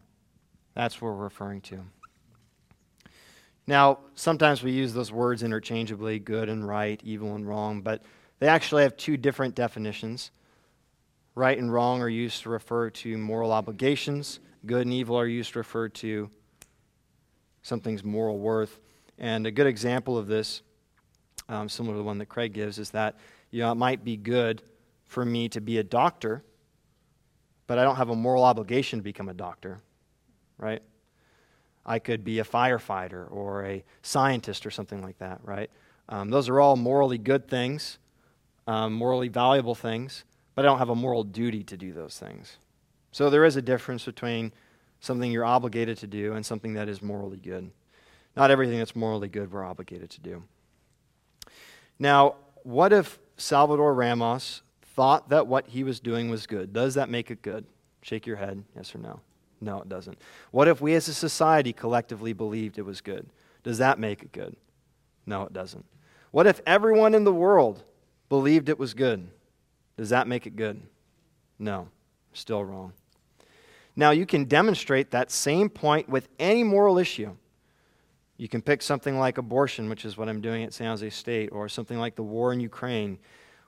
that's what we're referring to. Now, sometimes we use those words interchangeably good and right, evil and wrong, but they actually have two different definitions. Right and wrong are used to refer to moral obligations, good and evil are used to refer to something's moral worth. And a good example of this, um, similar to the one that Craig gives, is that you know, it might be good for me to be a doctor, but I don't have a moral obligation to become a doctor, right? I could be a firefighter or a scientist or something like that, right? Um, those are all morally good things, um, morally valuable things, but I don't have a moral duty to do those things. So there is a difference between something you're obligated to do and something that is morally good. Not everything that's morally good we're obligated to do. Now, what if Salvador Ramos thought that what he was doing was good? Does that make it good? Shake your head, yes or no. No, it doesn't. What if we as a society collectively believed it was good? Does that make it good? No, it doesn't. What if everyone in the world believed it was good? Does that make it good? No, still wrong. Now, you can demonstrate that same point with any moral issue. You can pick something like abortion, which is what I'm doing at San Jose State, or something like the war in Ukraine,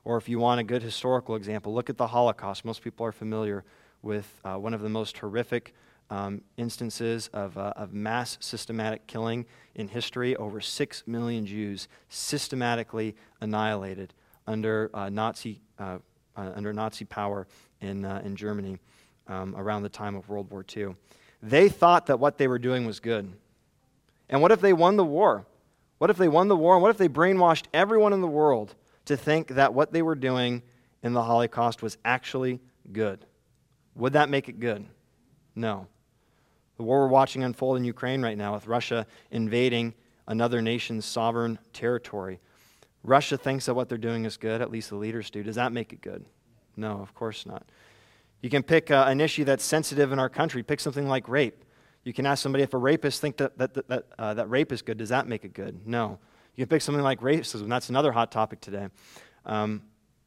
or if you want a good historical example, look at the Holocaust. Most people are familiar with uh, one of the most horrific um, instances of, uh, of mass systematic killing in history. Over six million Jews systematically annihilated under uh, Nazi uh, uh, under Nazi power in uh, in Germany um, around the time of World War II. They thought that what they were doing was good. And what if they won the war? What if they won the war? And what if they brainwashed everyone in the world to think that what they were doing in the Holocaust was actually good? Would that make it good? No. The war we're watching unfold in Ukraine right now with Russia invading another nation's sovereign territory. Russia thinks that what they're doing is good, at least the leaders do. Does that make it good? No, of course not. You can pick uh, an issue that's sensitive in our country. Pick something like rape. You can ask somebody if a rapist think that, that, that, that, uh, that rape is good. Does that make it good? No. You can pick something like racism. That's another hot topic today. Um,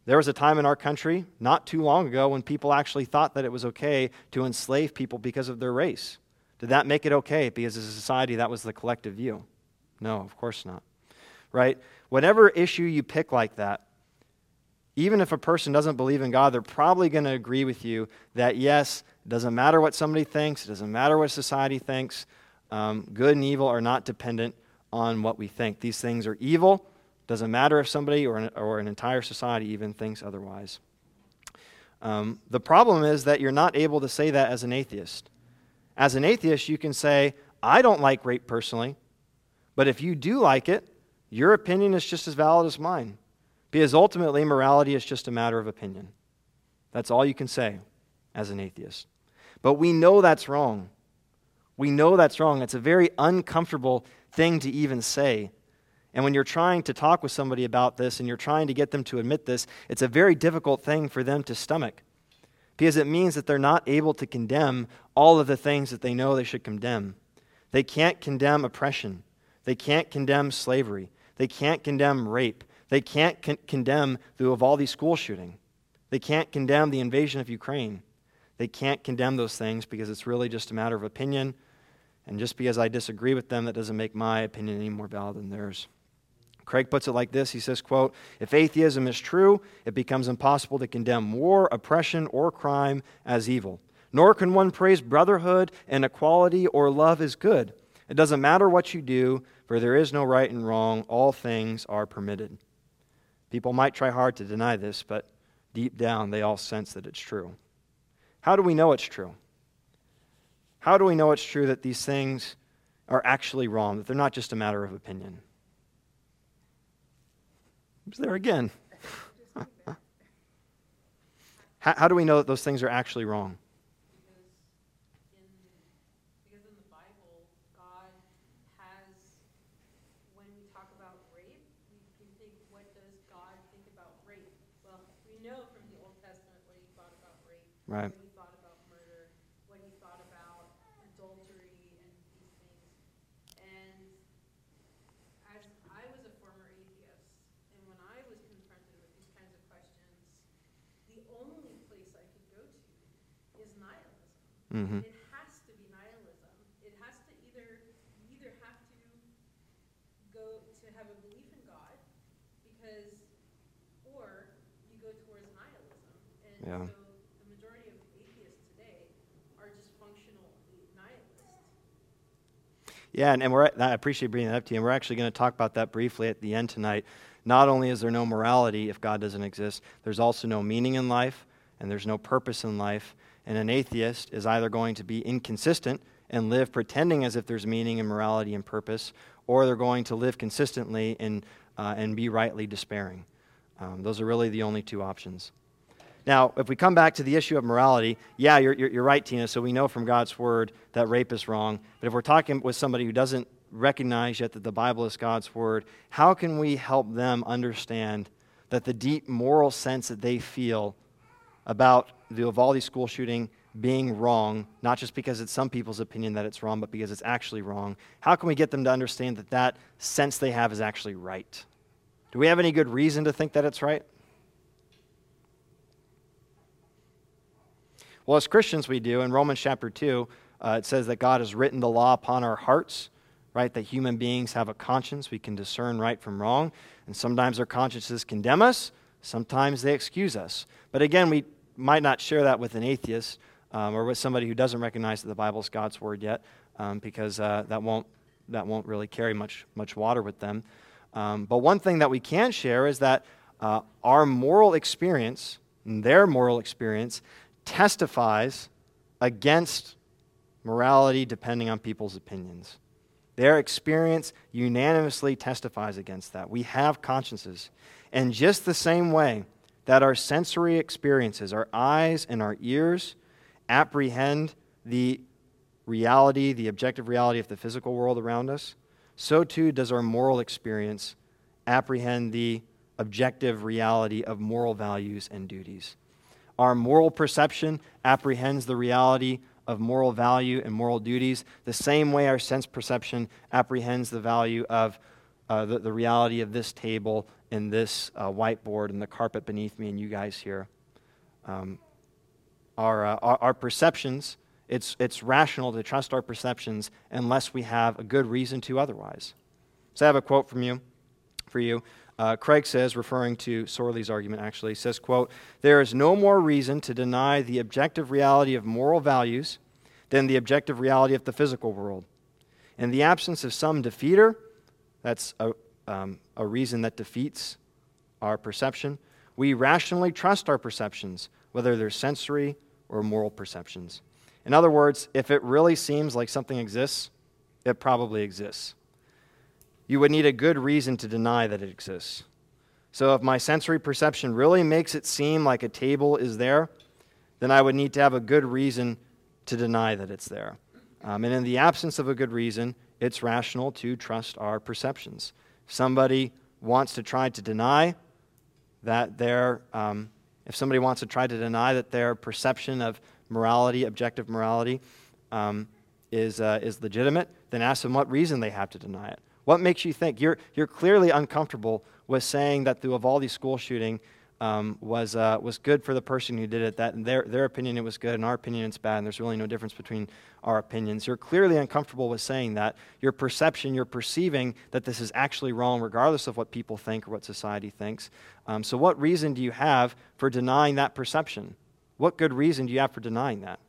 there was a time in our country, not too long ago, when people actually thought that it was okay to enslave people because of their race. Did that make it okay? Because as a society, that was the collective view. No, of course not. Right? Whatever issue you pick like that, even if a person doesn't believe in God, they're probably going to agree with you that yes, it doesn't matter what somebody thinks, it doesn't matter what society thinks. Um, good and evil are not dependent on what we think. These things are evil. Doesn't matter if somebody or an, or an entire society even thinks otherwise. Um, the problem is that you're not able to say that as an atheist. As an atheist, you can say, I don't like rape personally, but if you do like it, your opinion is just as valid as mine. Because ultimately, morality is just a matter of opinion. That's all you can say as an atheist. But we know that's wrong. We know that's wrong. It's a very uncomfortable thing to even say. And when you're trying to talk with somebody about this and you're trying to get them to admit this, it's a very difficult thing for them to stomach because it means that they're not able to condemn all of the things that they know they should condemn. They can't condemn oppression, they can't condemn slavery, they can't condemn rape, they can't con- condemn the Uvalde school shooting. They can't condemn the invasion of Ukraine. They can't condemn those things because it's really just a matter of opinion. And just because I disagree with them, that doesn't make my opinion any more valid than theirs. Craig puts it like this he says quote if atheism is true it becomes impossible to condemn war oppression or crime as evil nor can one praise brotherhood and equality or love as good it doesn't matter what you do for there is no right and wrong all things are permitted People might try hard to deny this, but deep down they all sense that it's true. How do we know it's true? How do we know it's true that these things are actually wrong, that they're not just a matter of opinion? It's there again. [LAUGHS] how, how do we know that those things are actually wrong? Right. What he thought about murder, what he thought about adultery and these things. And as I was a former atheist, and when I was confronted with these kinds of questions, the only place I could go to is nihilism. Mm-hmm. It has to be nihilism. It has to either you either have to go to have a belief in God, because, or you go towards nihilism. And yeah. so the majority of atheists today are just functional nihilists. Yeah, and, and we're, I appreciate bringing that up to you. And we're actually going to talk about that briefly at the end tonight. Not only is there no morality if God doesn't exist, there's also no meaning in life, and there's no purpose in life. And an atheist is either going to be inconsistent and live pretending as if there's meaning and morality and purpose, or they're going to live consistently and, uh, and be rightly despairing. Um, those are really the only two options. Now, if we come back to the issue of morality, yeah, you're, you're, you're, right, Tina. So we know from God's word that rape is wrong. But if we're talking with somebody who doesn't recognize yet that the Bible is God's word, how can we help them understand that the deep moral sense that they feel about the Uvalde school shooting being wrong, not just because it's some people's opinion that it's wrong, but because it's actually wrong, how can we get them to understand that that sense they have is actually right? Do we have any good reason to think that it's right? Well, as Christians, we do. In Romans chapter 2, uh, it says that God has written the law upon our hearts, right? That human beings have a conscience. We can discern right from wrong. And sometimes our consciences condemn us, sometimes they excuse us. But again, we might not share that with an atheist um, or with somebody who doesn't recognize that the Bible is God's word yet, um, because uh, that, won't, that won't really carry much, much water with them. Um, but one thing that we can share is that uh, our moral experience, their moral experience, testifies against morality depending on people's opinions. Their experience unanimously testifies against that. We have consciences. And just the same way that our sensory experiences, our eyes and our ears, apprehend the reality, the objective reality of the physical world around us, so too does our moral experience apprehend the objective reality of moral values and duties. Our moral perception apprehends the reality of moral value and moral duties, the same way our sense perception apprehends the value of uh, the, the reality of this table and this uh, whiteboard and the carpet beneath me and you guys here. Um, our, uh, our, our, perceptions, it's, it's rational to trust our perceptions unless we have a good reason to otherwise. So I have a quote from you, for you. Uh, Craig says, referring to Sorley's argument actually, says, quote, There is no more reason to deny the objective reality of moral values than the objective reality of the physical world. In the absence of some defeater, that's a, um, a reason that defeats our perception, we rationally trust our perceptions, whether they're sensory or moral perceptions. In other words, if it really seems like something exists, it probably exists you would need a good reason to deny that it exists. So, if my sensory perception really makes it seem like a table is there, then I would need to have a good reason to deny that it's there. Um, and in the absence of a good reason, it's rational to trust our perceptions. If somebody wants to try to deny that their, um, if somebody wants to try to deny that their perception of morality, objective morality, um, is, uh, is legitimate, then ask them what reason they have to deny it. What makes you think? You're, you're clearly uncomfortable with saying that the Uvalde school shooting um, was, uh, was good for the person who did it, that in their, their opinion it was good, in our opinion it's bad, and there's really no difference between our opinions. You're clearly uncomfortable with saying that. Your perception, you're perceiving that this is actually wrong, regardless of what people think or what society thinks. Um, so, what reason do you have for denying that perception? What good reason do you have for denying that?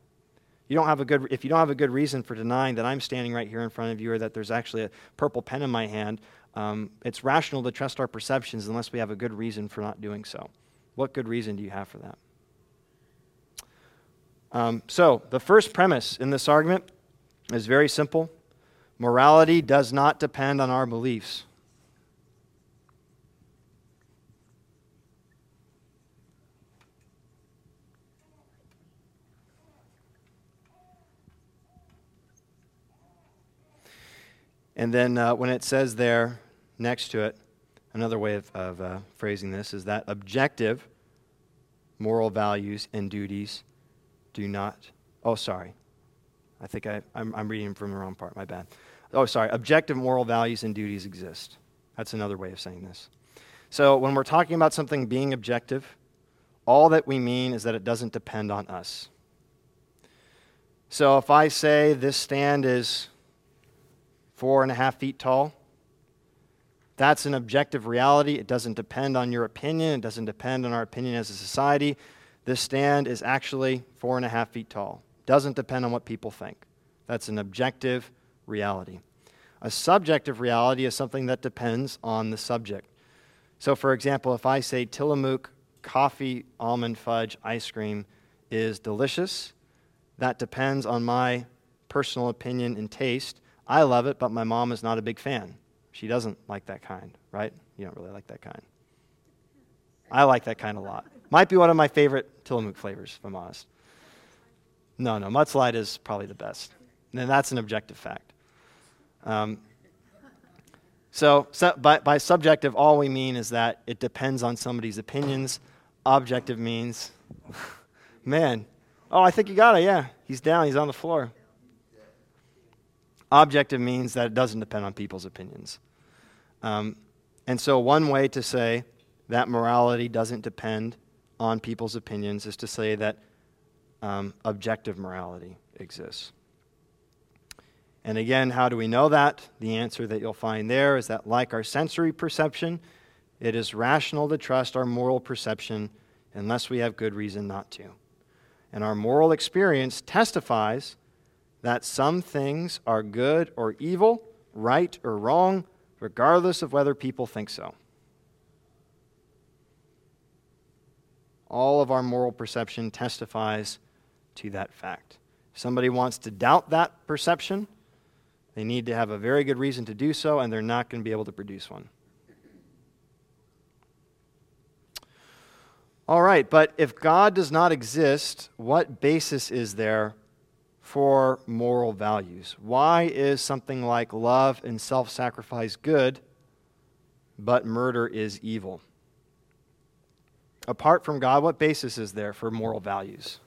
you don't have a good, if you don't have a good reason for denying that I'm standing right here in front of you or that there's actually a purple pen in my hand, um, it's rational to trust our perceptions unless we have a good reason for not doing so. What good reason do you have for that? Um, so, the first premise in this argument is very simple morality does not depend on our beliefs. And then uh, when it says there next to it, another way of, of uh, phrasing this is that objective moral values and duties do not. Oh, sorry. I think I, I'm, I'm reading from the wrong part. My bad. Oh, sorry. Objective moral values and duties exist. That's another way of saying this. So when we're talking about something being objective, all that we mean is that it doesn't depend on us. So if I say this stand is four and a half feet tall. That's an objective reality. It doesn't depend on your opinion, it doesn't depend on our opinion as a society. This stand is actually four and a half feet tall. Doesn't depend on what people think. That's an objective reality. A subjective reality is something that depends on the subject. So, for example, if I say Tillamook coffee almond fudge ice cream is delicious, that depends on my personal opinion and taste. I love it, but my mom is not a big fan. She doesn't like that kind, right? You don't really like that kind. I like that kind a lot. Might be one of my favorite Tillamook flavors, if I'm honest. No, no, mudslide is probably the best. And that's an objective fact. Um, so, so by, by subjective, all we mean is that it depends on somebody's opinions. Objective means, [LAUGHS] man, oh, I think you got it. Yeah, he's down, he's on the floor. Objective means that it doesn't depend on people's opinions. Um, and so, one way to say that morality doesn't depend on people's opinions is to say that um, objective morality exists. And again, how do we know that? The answer that you'll find there is that, like our sensory perception, it is rational to trust our moral perception unless we have good reason not to. And our moral experience testifies that some things are good or evil, right or wrong, regardless of whether people think so. All of our moral perception testifies to that fact. If somebody wants to doubt that perception, they need to have a very good reason to do so, and they're not going to be able to produce one. All right, but if God does not exist, what basis is there for moral values? Why is something like love and self sacrifice good, but murder is evil? Apart from God, what basis is there for moral values?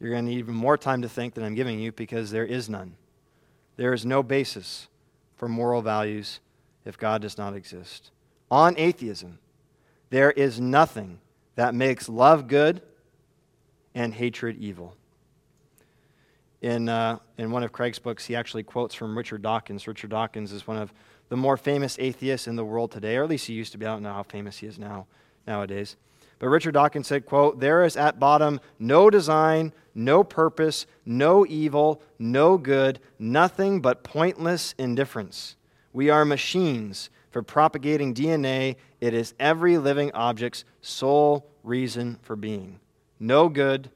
You're going to need even more time to think than I'm giving you because there is none. There is no basis for moral values if God does not exist. On atheism, there is nothing that makes love good and hatred evil. In, uh, in one of Craig's books, he actually quotes from Richard Dawkins. Richard Dawkins is one of the more famous atheists in the world today, or at least he used to be. I don't know how famous he is now nowadays. But Richard Dawkins said, quote, There is at bottom no design, no purpose, no evil, no good, nothing but pointless indifference. We are machines for propagating DNA. It is every living object's sole reason for being. No good,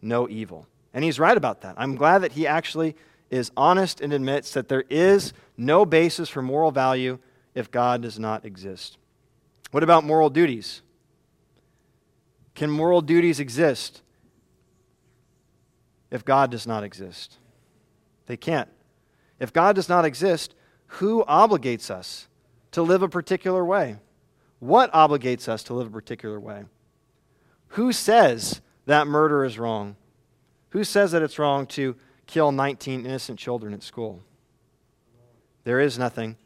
no evil. And he's right about that. I'm glad that he actually is honest and admits that there is no basis for moral value if God does not exist. What about moral duties? Can moral duties exist if God does not exist? They can't. If God does not exist, who obligates us to live a particular way? What obligates us to live a particular way? Who says that murder is wrong? Who says that it's wrong to kill 19 innocent children at school? There is nothing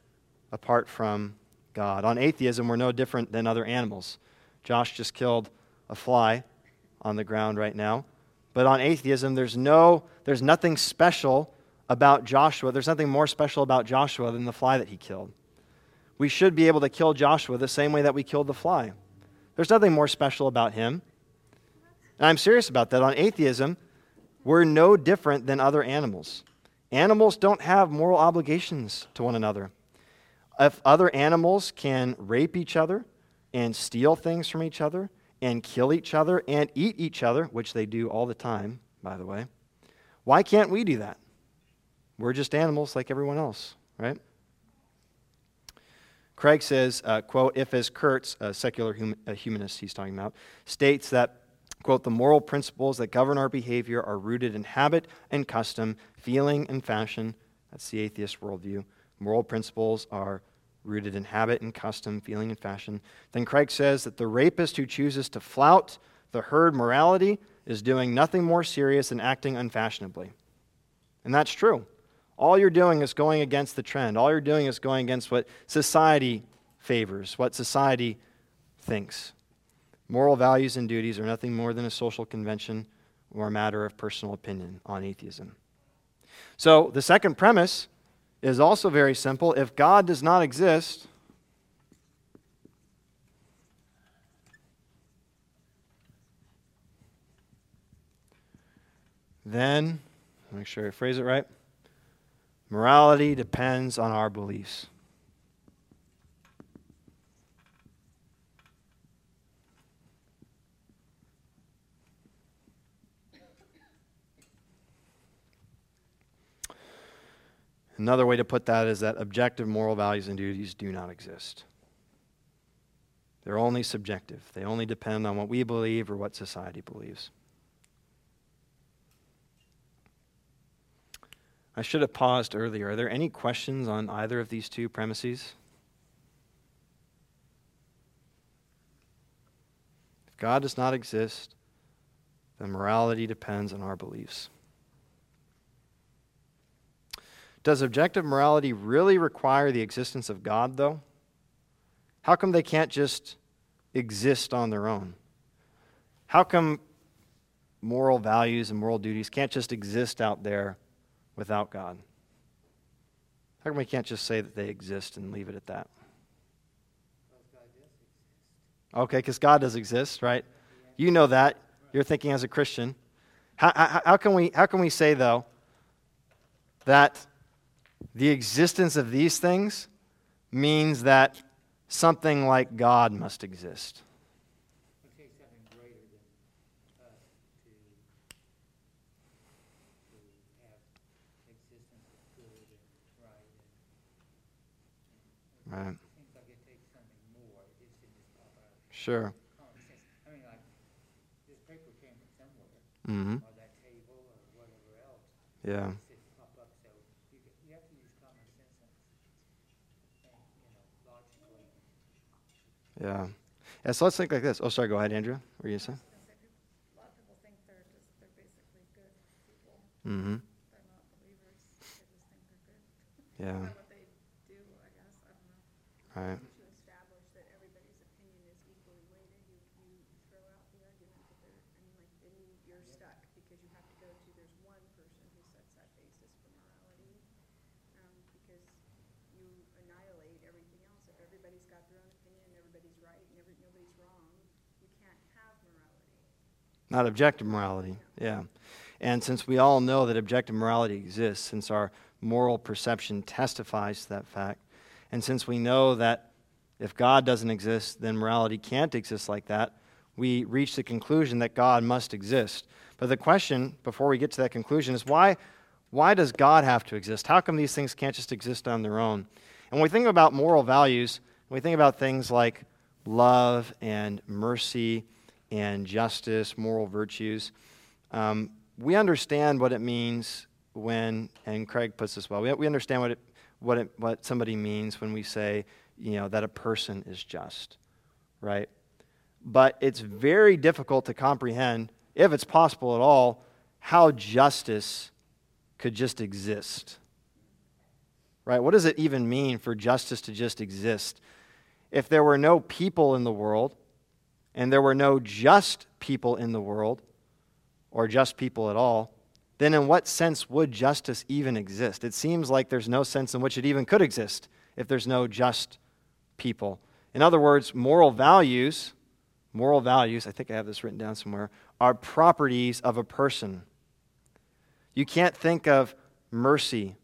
apart from God. On atheism, we're no different than other animals. Josh just killed a fly on the ground right now. But on atheism, there's, no, there's nothing special about Joshua. There's nothing more special about Joshua than the fly that he killed. We should be able to kill Joshua the same way that we killed the fly. There's nothing more special about him. And I'm serious about that. On atheism, we're no different than other animals. Animals don't have moral obligations to one another. If other animals can rape each other and steal things from each other and kill each other and eat each other, which they do all the time, by the way, why can't we do that? We're just animals like everyone else, right? Craig says, uh, quote, if as Kurtz, a secular hum- a humanist he's talking about, states that, quote, the moral principles that govern our behavior are rooted in habit and custom, feeling and fashion. That's the atheist worldview. Moral principles are rooted in habit and custom, feeling and fashion. Then Craig says that the rapist who chooses to flout the herd morality is doing nothing more serious than acting unfashionably. And that's true. All you're doing is going against the trend. All you're doing is going against what society favors, what society thinks. Moral values and duties are nothing more than a social convention or a matter of personal opinion on atheism. So, the second premise is also very simple. If God does not exist, then, make sure I phrase it right. Morality depends on our beliefs. Another way to put that is that objective moral values and duties do not exist. They're only subjective, they only depend on what we believe or what society believes. I should have paused earlier. Are there any questions on either of these two premises? If God does not exist, then morality depends on our beliefs. Does objective morality really require the existence of God, though? How come they can't just exist on their own? How come moral values and moral duties can't just exist out there without God? How come we can't just say that they exist and leave it at that? Okay, because God does exist, right? You know that. You're thinking as a Christian. How, how, how, can we, how can we say, though, that the existence of these things means that something like God must exist? It takes something greater than us to, to have existence of good and right and, Right. it seems like it takes something more. It just didn't just pop out of Sure. common sense. I mean, like, this paper came from somewhere, hmm or that table or whatever else. Yeah. It just pop up, so you, get- you have to use common sense and, and, you know, logically. Yeah. Yeah, so let's think like this. Oh, sorry, go ahead, Andrea. What were you saying? A lot of people think they're just, they're basically good people. Mm-hmm. They're not believers. They just think they're good. Yeah. Is that what they do, I guess? I don't know. Right. Once you establish that everybody's opinion is equally weighted, you, you throw out the argument that they're, I mean, like, then you- you're stuck because you have to go to, there's one person who sets that basis for morality. Um, because you annihilate everything else. If everybody's got their own opinion, everybody's right, and nobody's wrong, you can't have morality. Not objective morality. Yeah. And since we all know that objective morality exists, since our moral perception testifies to that fact, and since we know that if God doesn't exist, then morality can't exist like that, we reach the conclusion that God must exist. But the question, before we get to that conclusion, is why, why does God have to exist? How come these things can't just exist on their own? And when we think about moral values, we think about things like love and mercy and justice, moral virtues, um, we understand what it means when, and Craig puts this well, we, we understand what, it, what, it, what somebody means when we say, you know, that a person is just, right? But it's very difficult to comprehend, if it's possible at all, how justice could just exist. Right? What does it even mean for justice to just exist? If there were no people in the world, and there were no just people in the world, or just people at all, then in what sense would justice even exist? It seems like there's no sense in which it even could exist if there's no just people. In other words, moral values, moral values, I think I have this written down somewhere, are properties of a person. You can't think of mercy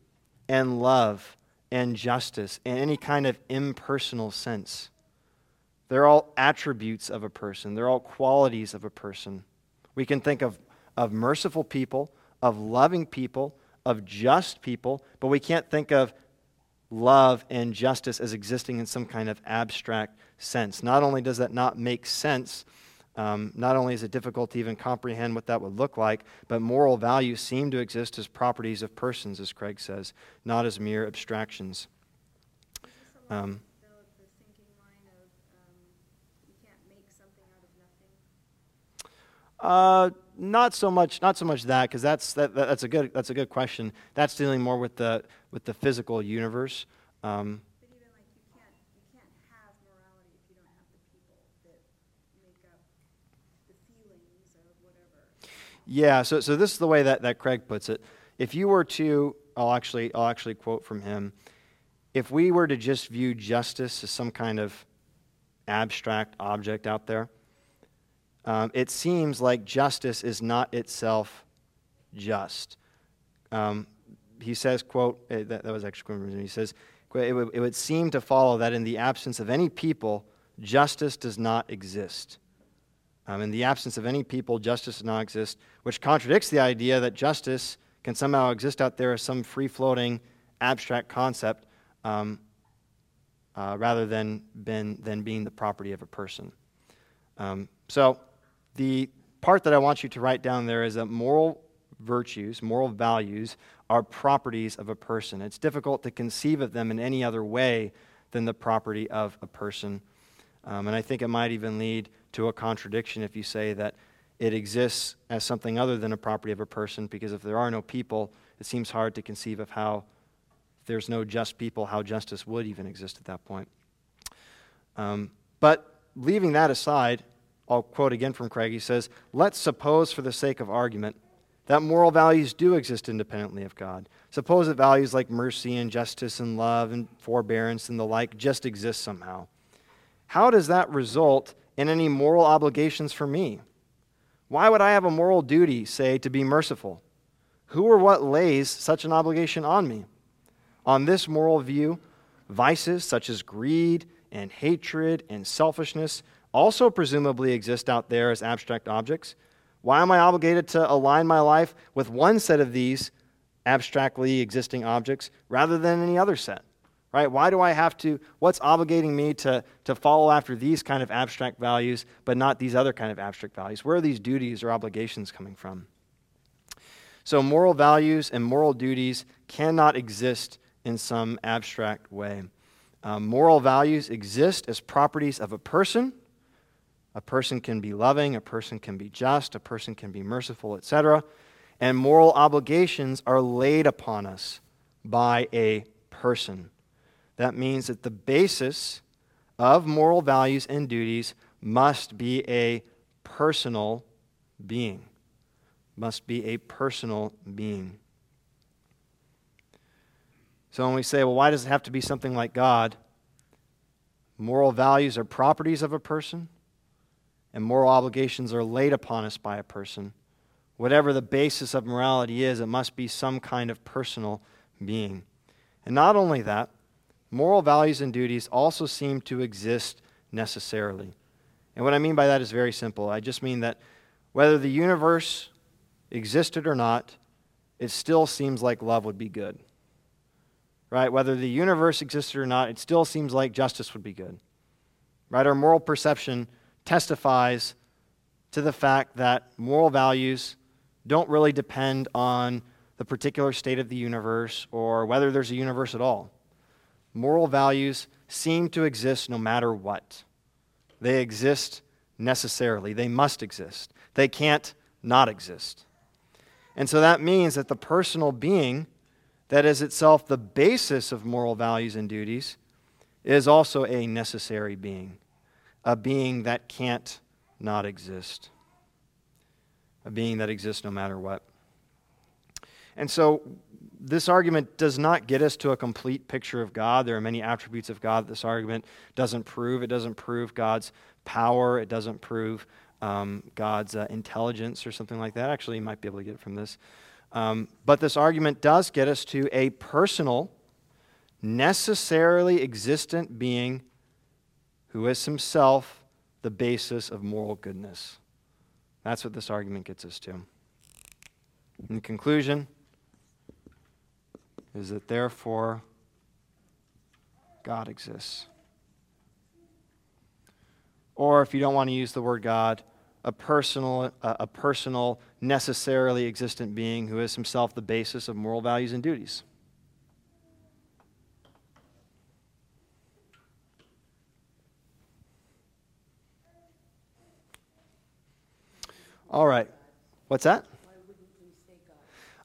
and love and justice in any kind of impersonal sense. They're all attributes of a person, they're all qualities of a person. We can think of, of merciful people, of loving people, of just people, but we can't think of love and justice as existing in some kind of abstract sense. Not only does that not make sense, um, not only is it difficult to even comprehend what that would look like, but moral values seem to exist as properties of persons, as Craig says, not as mere abstractions. Is this along Um, the, the thinking line of, um, you can't make something out of nothing? Uh, not so much, not so much that, because that's that, that- that's a good that's a good question. That's dealing more with the with the physical universe. Um, But even like, you can't, you can't have morality if you don't have the people that make up the feelings of whatever. yeah. So so this is the way that that Craig puts it. If you were to, I'll actually I'll actually quote from him. If we were to just view justice as some kind of abstract object out there, um, it seems like justice is not itself just. Um, he says, quote, eh, that, that was actually. He says, it would, it would seem to follow that in the absence of any people, justice does not exist. Um, in the absence of any people, justice does not exist, which contradicts the idea that justice can somehow exist out there as some free floating abstract concept um, uh, rather than, than, than being the property of a person. Um, so, the part that I want you to write down there is that moral virtues, moral values, are properties of a person. It's difficult to conceive of them in any other way than the property of a person. Um, and I think it might even lead to a contradiction if you say that it exists as something other than a property of a person, because if there are no people, it seems hard to conceive of how, there's no just people, how justice would even exist at that point. Um, but leaving that aside, I'll quote again from Craig. He says, Let's suppose, for the sake of argument, that moral values do exist independently of God. Suppose that values like mercy and justice and love and forbearance and the like just exist somehow. How does that result in any moral obligations for me? Why would I have a moral duty, say, to be merciful? Who or what lays such an obligation on me? On this moral view, vices such as greed and hatred and selfishness also presumably exist out there as abstract objects. Why am I obligated to align my life with one set of these abstractly existing objects rather than any other set? Right? Why do I have to, what's obligating me to, to follow after these kind of abstract values, but not these other kind of abstract values? Where are these duties or obligations coming from? So, moral values and moral duties cannot exist in some abstract way. Um, moral values exist as properties of a person. A person can be loving, a person can be just, a person can be merciful, etc. And moral obligations are laid upon us by a person. That means that the basis of moral values and duties must be a personal being. Must be a personal being. So when we say, well, why does it have to be something like God? Moral values are properties of a person, and moral obligations are laid upon us by a person. Whatever the basis of morality is, it must be some kind of personal being. And not only that, moral values and duties also seem to exist necessarily. And what I mean by that is very simple. I just mean that whether the universe existed or not, it still seems like love would be good. Right? Whether the universe existed or not, it still seems like justice would be good. Right? Our moral perception testifies to the fact that moral values don't really depend on the particular state of the universe or whether there's a universe at all moral values seem to exist no matter what. They exist necessarily, they must exist. They can't not exist. And so that means that the personal being that is itself the basis of moral values and duties is also a necessary being, a being that can't not exist, a being that exists no matter what. And so this argument does not get us to a complete picture of God. There are many attributes of God that this argument doesn't prove. It doesn't prove God's power, it doesn't prove um, God's uh, intelligence or something like that. Actually, you might be able to get it from this. Um, but this argument does get us to a personal, necessarily existent being who is himself the basis of moral goodness. That's what this argument gets us to. The conclusion, is that therefore God exists. Or if you don't want to use the word God, a personal, a personal, necessarily existent being who is himself the basis of moral values and duties. All right. What's that?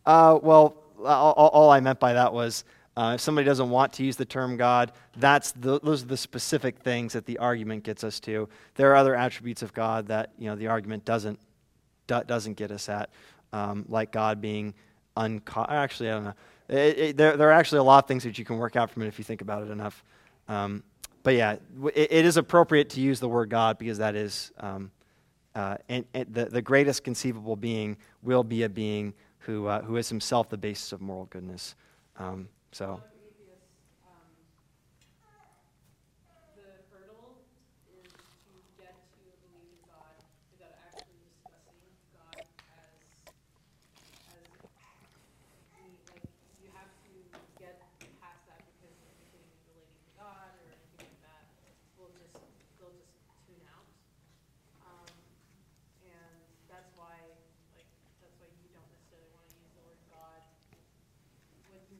Uh, well, all, all I meant by that was uh, if somebody doesn't want to use the term God, that's the, those are the specific things that the argument gets us to. There are other attributes of God that you know the argument doesn't do, doesn't get us at, um, like God being unco- Actually, I don't know. It, it, there, there are actually a lot of things that you can work out from it if you think about it enough. Um, but yeah, it, it is appropriate to use the word God because that is um, uh, and, and the, the greatest conceivable being will be a being who, uh, who is himself the basis of moral goodness. Um, so.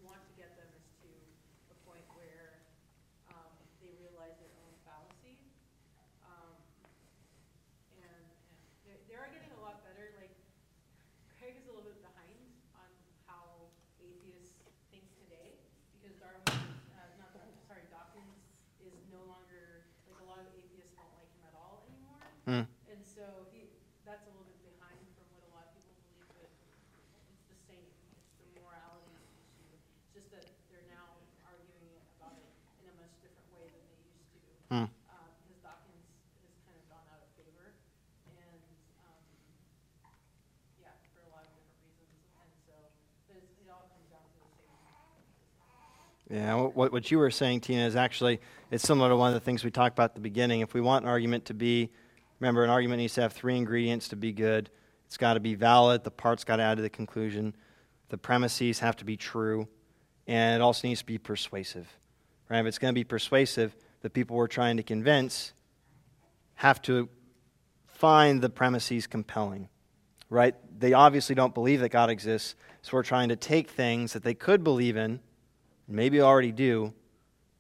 want to get them is to Hmm. And so he, that's a little bit behind from what a lot of people believe, but it's the same. It's the morality issue. It's just that they're now arguing about it in a much different way than they used to. Hmm. Uh, because Dawkins has kind of gone out of favor and, um, yeah, for a lot of different reasons. And so, but it's, it all comes down to the same. Yeah, what, what you were saying, Tina, is actually it's similar to one of the things we talked about at the beginning. If we want an argument to be, remember, an argument needs to have three ingredients to be good. It's got to be valid. The parts got to add to the conclusion. The premises have to be true, and it also needs to be persuasive. Right? If it's going to be persuasive, the people we're trying to convince have to find the premises compelling. Right? They obviously don't believe that God exists, so we're trying to take things that they could believe in maybe already do,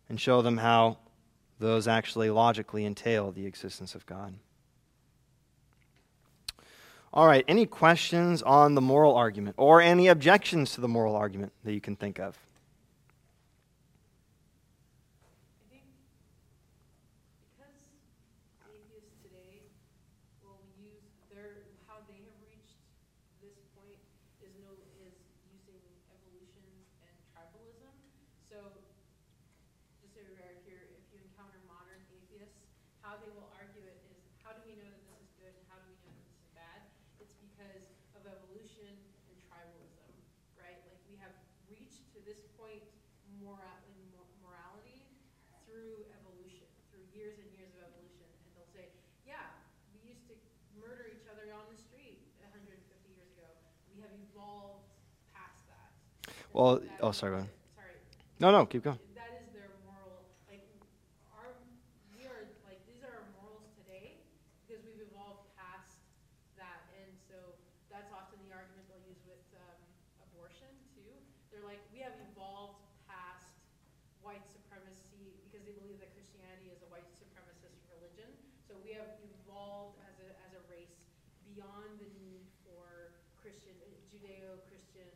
and show them how those actually logically entail the existence of God. All right, any questions on the moral argument or any objections to the moral argument that you can think of? I think because atheists today will use their, how they have reached this point is no, is using evolution and tribalism. So, just so you're aware, if you're, if you encounter modern atheists, how they will argue it is, how do we know that this is good and how do we know that this is bad? It's because of evolution and tribalism, right? Like, we have reached to this point mora- in mo- morality through evolution, through years and years of evolution. And they'll say, yeah, we used to murder each other on the street 150 years ago. We have evolved past that. And Well, oh, sorry, go ahead. Sorry. No, no, keep going. That is their moral, like, our, we are, like, these are our morals today because we've evolved past that. And so that's often the argument they'll use with um, abortion, too. They're like, we have evolved past white supremacy because they believe that Christianity is a white supremacist religion. So we have evolved as a, as a race beyond the need for Christian, Judeo-Christian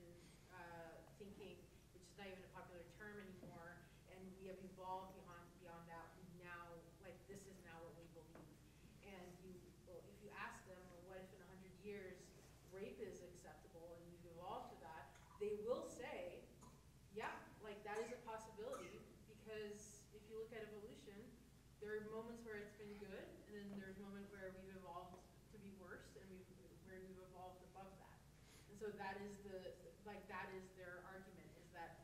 uh, thinking, which is not even a popular term anymore, and we have evolved beyond, beyond that. We now, like, this is now what we believe. And you, well, if you ask them, well, what if in a hundred years rape is acceptable and we've evolved to that, they will say, yeah, like, that is a possibility, because if you look at evolution, there are moments where it's been good, and then there's moments where we've evolved to be worse, and we've, where we've evolved above that. And so that is the, like, that is their argument, is that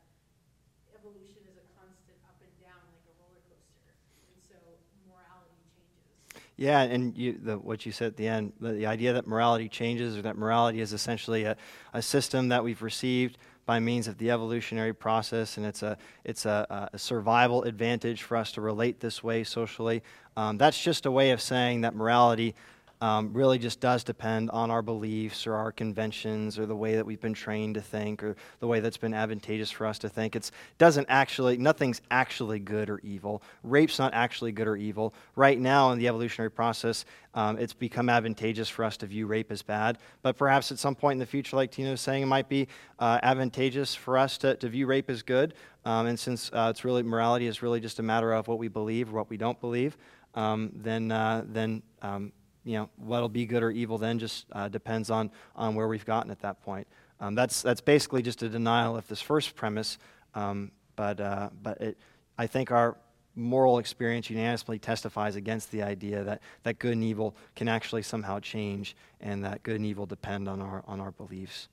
evolution is a constant up and down, like a roller coaster. And so morality changes. Yeah, and you, the, what you said at the end, the, the idea that morality changes or that morality is essentially a, a system that we've received by means of the evolutionary process, and it's a, it's a, a survival advantage for us to relate this way socially. Um, that's just a way of saying that morality um, really just does depend on our beliefs or our conventions or the way that we've been trained to think or the way that's been advantageous for us to think. It doesn't actually, nothing's actually good or evil. Rape's not actually good or evil. Right now in the evolutionary process, um, it's become advantageous for us to view rape as bad. But perhaps at some point in the future, like Tina was saying, it might be uh, advantageous for us to, to view rape as good. Um, and since uh, it's really morality is really just a matter of what we believe or what we don't believe, um, then uh, then um, you know what'll be good or evil then just uh, depends on on where we've gotten at that point. Um, that's that's basically just a denial of this first premise. Um, but uh, but it, I think our moral experience unanimously testifies against the idea that, that good and evil can actually somehow change and that good and evil depend on our on our beliefs.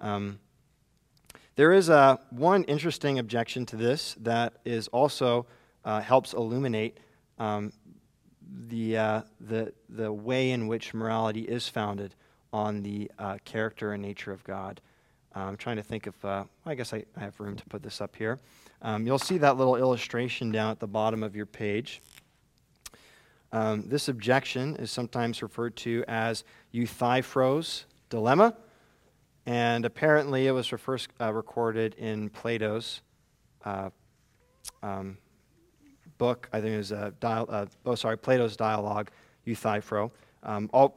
Um, there is a, one interesting objection to this that is also uh, helps illuminate um, the, uh, the, the way in which morality is founded on the uh, character and nature of God. Uh, I'm trying to think of, uh, I guess I, I have room to put this up here. Um, you'll see that little illustration down at the bottom of your page. Um, this objection is sometimes referred to as Euthyphro's dilemma, and apparently it was first uh, recorded in Plato's uh, um, book. I think it was a dial, uh, oh sorry, Plato's dialogue, Euthyphro. Um, I'll,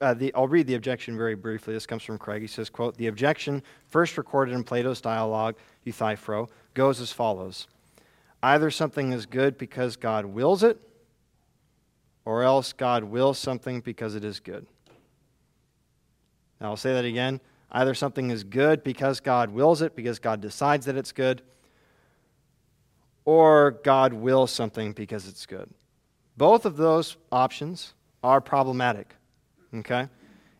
uh, the, I'll read the objection very briefly. This comes from Craig. He says, quote, the objection, first recorded in Plato's dialogue, Euthyphro, goes as follows. Either something is good because God wills it, or else God wills something because it is good. Now, I'll say that again. Either something is good because God wills it, because God decides that it's good, or God wills something because it's good. Both of those options are problematic. Okay?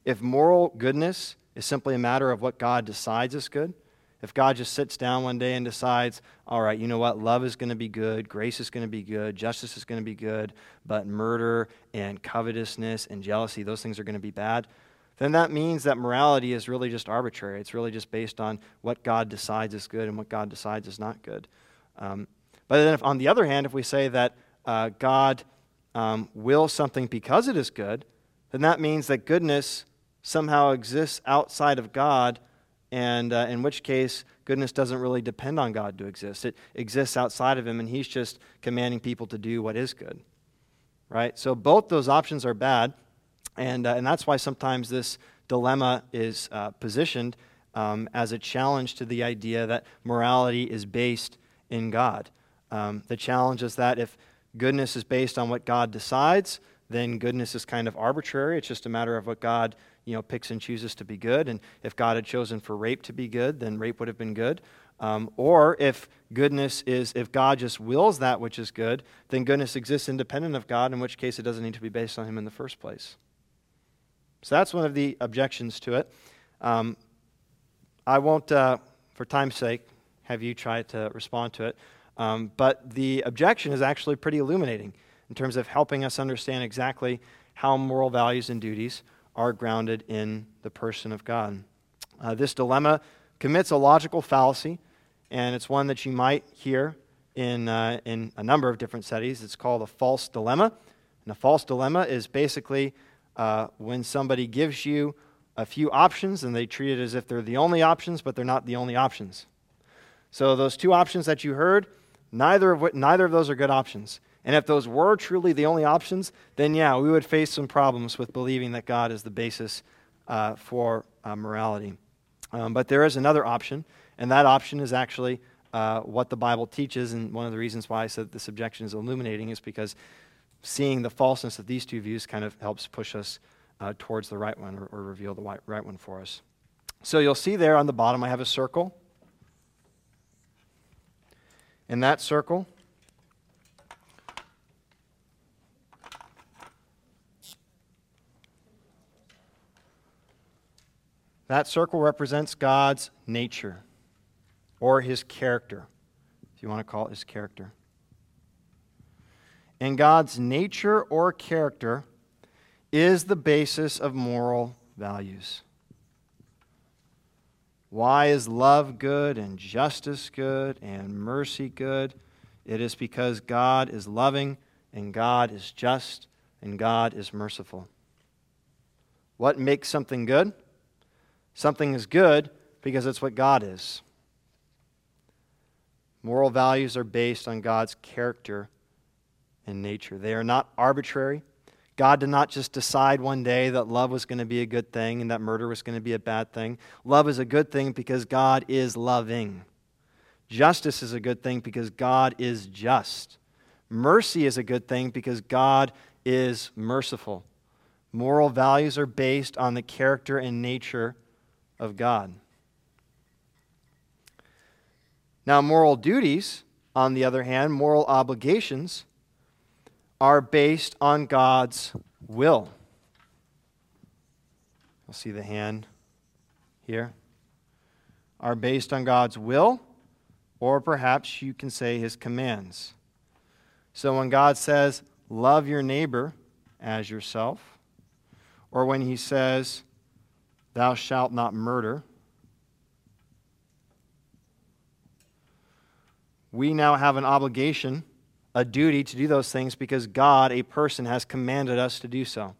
If moral goodness is simply a matter of what God decides is good, if God just sits down one day and decides, all right, you know what, love is going to be good, grace is going to be good, justice is going to be good, but murder and covetousness and jealousy, those things are going to be bad, then that means that morality is really just arbitrary. It's really just based on what God decides is good and what God decides is not good. Um, but then, if, on the other hand, if we say that uh, God um, wills something because it is good, then that means that goodness somehow exists outside of God, and uh, in which case, goodness doesn't really depend on God to exist. It exists outside of Him, and He's just commanding people to do what is good. Right? So both those options are bad. And, uh, and that's why sometimes this dilemma is uh, positioned um, as a challenge to the idea that morality is based in God. Um, the challenge is that if goodness is based on what God decides, then goodness is kind of arbitrary. It's just a matter of what God you know, picks and chooses to be good. And if God had chosen for rape to be good, then rape would have been good. Um, or if goodness is, if God just wills that which is good, then goodness exists independent of God, in which case it doesn't need to be based on Him in the first place. So that's one of the objections to it. Um, I won't, uh, for time's sake, have you try to respond to it. Um, but the objection is actually pretty illuminating in terms of helping us understand exactly how moral values and duties are grounded in the person of God. Uh, this dilemma commits a logical fallacy, and it's one that you might hear in, uh, in a number of different settings. It's called a false dilemma. And a false dilemma is basically uh, when somebody gives you a few options and they treat it as if they're the only options, but they're not the only options. So those two options that you heard, neither of, neither of those are good options. And if those were truly the only options, then yeah, we would face some problems with believing that God is the basis uh, for uh, morality. Um, but there is another option, and that option is actually uh, what the Bible teaches. And one of the reasons why I said this objection is illuminating is because seeing the falseness of these two views kind of helps push us uh, towards the right one or, or reveal the right, right one for us. So you'll see there on the bottom, I have a circle. In that circle, that circle represents God's nature or his character, if you want to call it his character and God's nature or character is the basis of moral values. Why is love good and justice good and mercy good? It is because God is loving and God is just and God is merciful. What makes something good? Something is good because it's what God is. Moral values are based on God's character and nature. They are not arbitrary. God did not just decide one day that love was going to be a good thing and that murder was going to be a bad thing. Love is a good thing because God is loving. Justice is a good thing because God is just. Mercy is a good thing because God is merciful. Moral values are based on the character and nature of God. Now, moral duties, on the other hand, moral obligations, are based on God's will. You'll see the hand here. Are based on God's will, or perhaps you can say his commands. So when God says, Love your neighbor as yourself, or when he says, Thou shalt not murder, we now have an obligation a duty to do those things because God, a person, has commanded us to do so.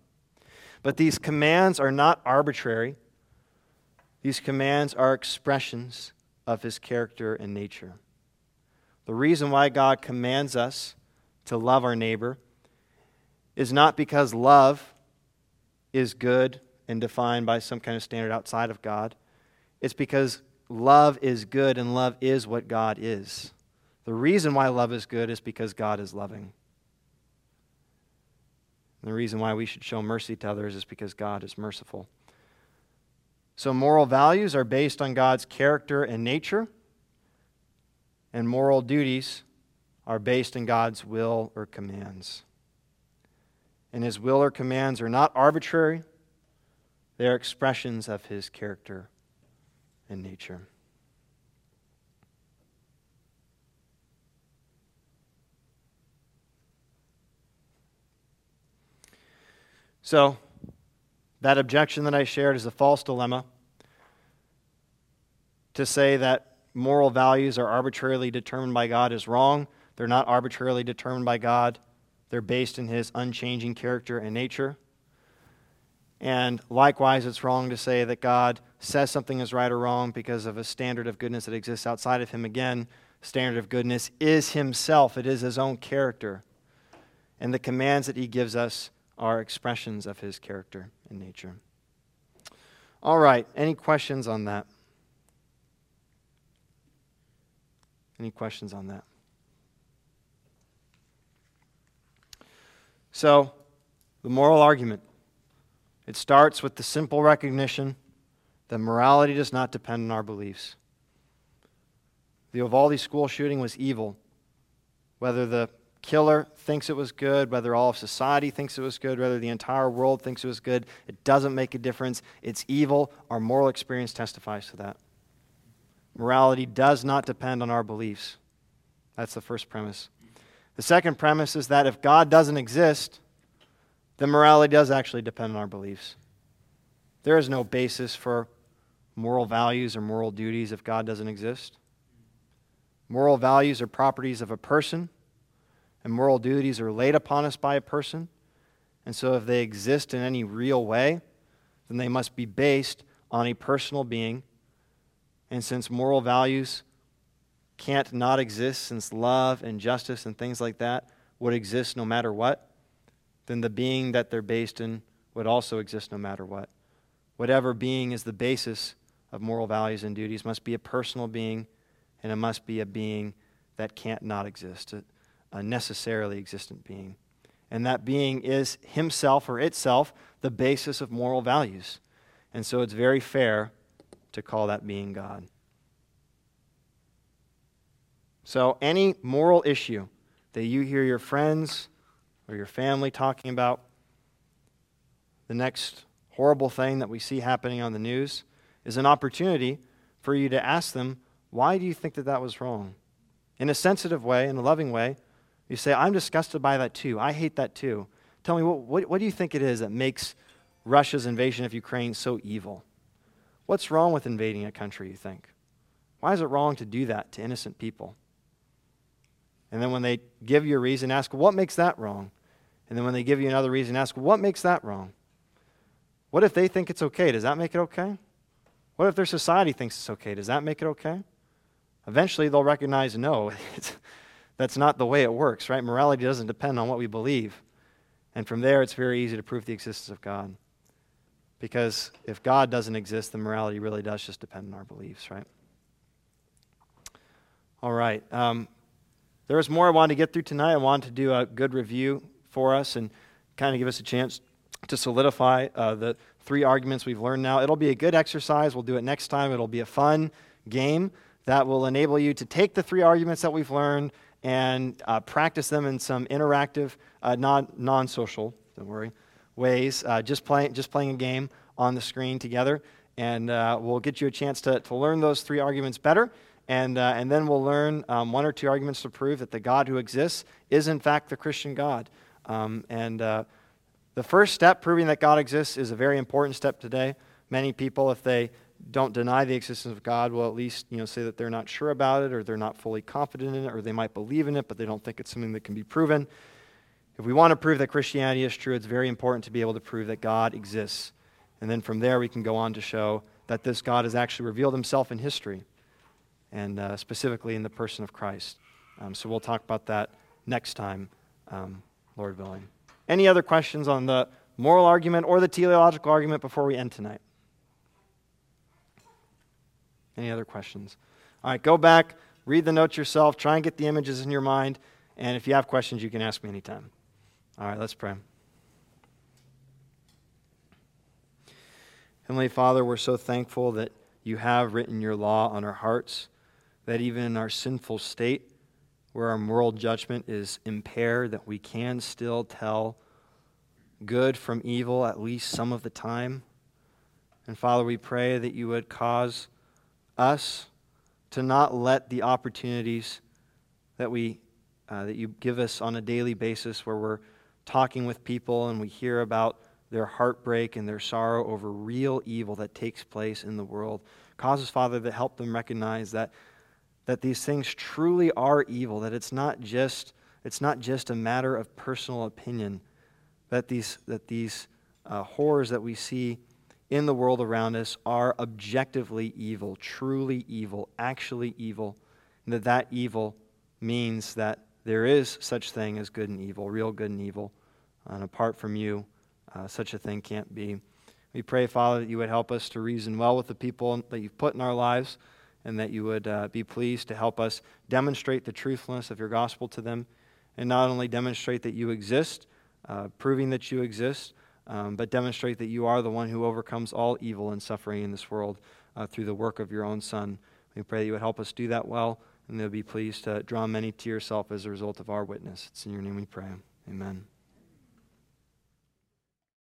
But these commands are not arbitrary, these commands are expressions of his character and nature. The reason why God commands us to love our neighbor is not because love is good and defined by some kind of standard outside of God. It's because love is good and love is what God is. The reason why love is good is because God is loving. And the reason why we should show mercy to others is because God is merciful. So, moral values are based on God's character and nature, and moral duties are based in God's will or commands. And His will or commands are not arbitrary, they are expressions of His character and nature. So, that objection that I shared is a false dilemma. To say that moral values are arbitrarily determined by God is wrong. They're not arbitrarily determined by God, they're based in His unchanging character and nature. And likewise, it's wrong to say that God says something is right or wrong because of a standard of goodness that exists outside of Him. Again, standard of goodness is Himself, it is His own character. And the commands that He gives us are expressions of His character and nature. All right, any questions on that? Any questions on that? So, the moral argument. It starts with the simple recognition that morality does not depend on our beliefs. The Uvalde school shooting was evil. Whether the killer thinks it was good, whether all of society thinks it was good, whether the entire world thinks it was good, it doesn't make a difference. It's evil. Our moral experience testifies to that. Morality does not depend on our beliefs. That's the first premise. The second premise is that if God doesn't exist, then morality does actually depend on our beliefs. There is no basis for moral values or moral duties if God doesn't exist. Moral values are properties of a person, and moral duties are laid upon us by a person. And so, if they exist in any real way, then they must be based on a personal being. And since moral values can't not exist, since love and justice and things like that would exist no matter what, then the being that they're based in would also exist no matter what. Whatever being is the basis of moral values and duties must be a personal being, and it must be a being that can't not exist, a, a necessarily existent being. And that being is himself or itself the basis of moral values. And so it's very fair to call that being God. So, any moral issue that you hear your friends, or your family talking about the next horrible thing that we see happening on the news is an opportunity for you to ask them, why do you think that that was wrong? In a sensitive way, in a loving way, you say, I'm disgusted by that too. I hate that too. Tell me, what, what, what do you think it is that makes Russia's invasion of Ukraine so evil? What's wrong with invading a country, you think? Why is it wrong to do that to innocent people? And then when they give you a reason, ask, what makes that wrong? And then when they give you another reason, ask, what makes that wrong? What if they think it's okay? Does that make it okay? What if their society thinks it's okay? Does that make it okay? Eventually, they'll recognize no, [LAUGHS] that's not the way it works, right? Morality doesn't depend on what we believe. And from there, it's very easy to prove the existence of God. Because if God doesn't exist, then morality really does just depend on our beliefs, right? All right. Um, there was more I wanted to get through tonight. I wanted to do a good review for us and kind of give us a chance to solidify uh, the three arguments we've learned now. It'll be a good exercise. We'll do it next time. It'll be a fun game that will enable you to take the three arguments that we've learned and uh, practice them in some interactive, uh, non social, don't worry, ways. Uh, just, play, just playing a game on the screen together. And uh, we'll get you a chance to, to learn those three arguments better. And, uh, and then we'll learn um, one or two arguments to prove that the God who exists is, in fact, the Christian God. Um, and uh, the first step, proving that God exists, is a very important step today. Many people, if they don't deny the existence of God, will at least you know, say that they're not sure about it, or they're not fully confident in it, or they might believe in it, but they don't think it's something that can be proven. If we want to prove that Christianity is true, it's very important to be able to prove that God exists. And then from there, we can go on to show that this God has actually revealed himself in history, and uh, specifically in the person of Christ. Um, so we'll talk about that next time. Um, Lord willing. Any other questions on the moral argument or the teleological argument before we end tonight? Any other questions? All right, go back, read the notes yourself, try and get the images in your mind, and if you have questions, you can ask me anytime. All right, let's pray. Heavenly Father, we're so thankful that you have written your law on our hearts, that even in our sinful state, where our moral judgment is impaired, that we can still tell good from evil at least some of the time. And Father, we pray that you would cause us to not let the opportunities that we uh, that you give us on a daily basis where we're talking with people and we hear about their heartbreak and their sorrow over real evil that takes place in the world. Causes, Father, to help them recognize that, that these things truly are evil, that it's not just, it's not just a matter of personal opinion, that these, that these uh, horrors that we see in the world around us are objectively evil, truly evil, actually evil, and that that evil means that there is such thing as good and evil, real good and evil. And apart from you, uh, such a thing can't be. We pray, Father, that you would help us to reason well with the people that you've put in our lives, and that you would uh, be pleased to help us demonstrate the truthfulness of your gospel to them, and not only demonstrate that you exist, uh, proving that you exist, um, but demonstrate that you are the one who overcomes all evil and suffering in this world uh, through the work of your own Son. We pray that you would help us do that well and they'll be pleased to draw many to yourself as a result of our witness. It's in your name we pray. Amen.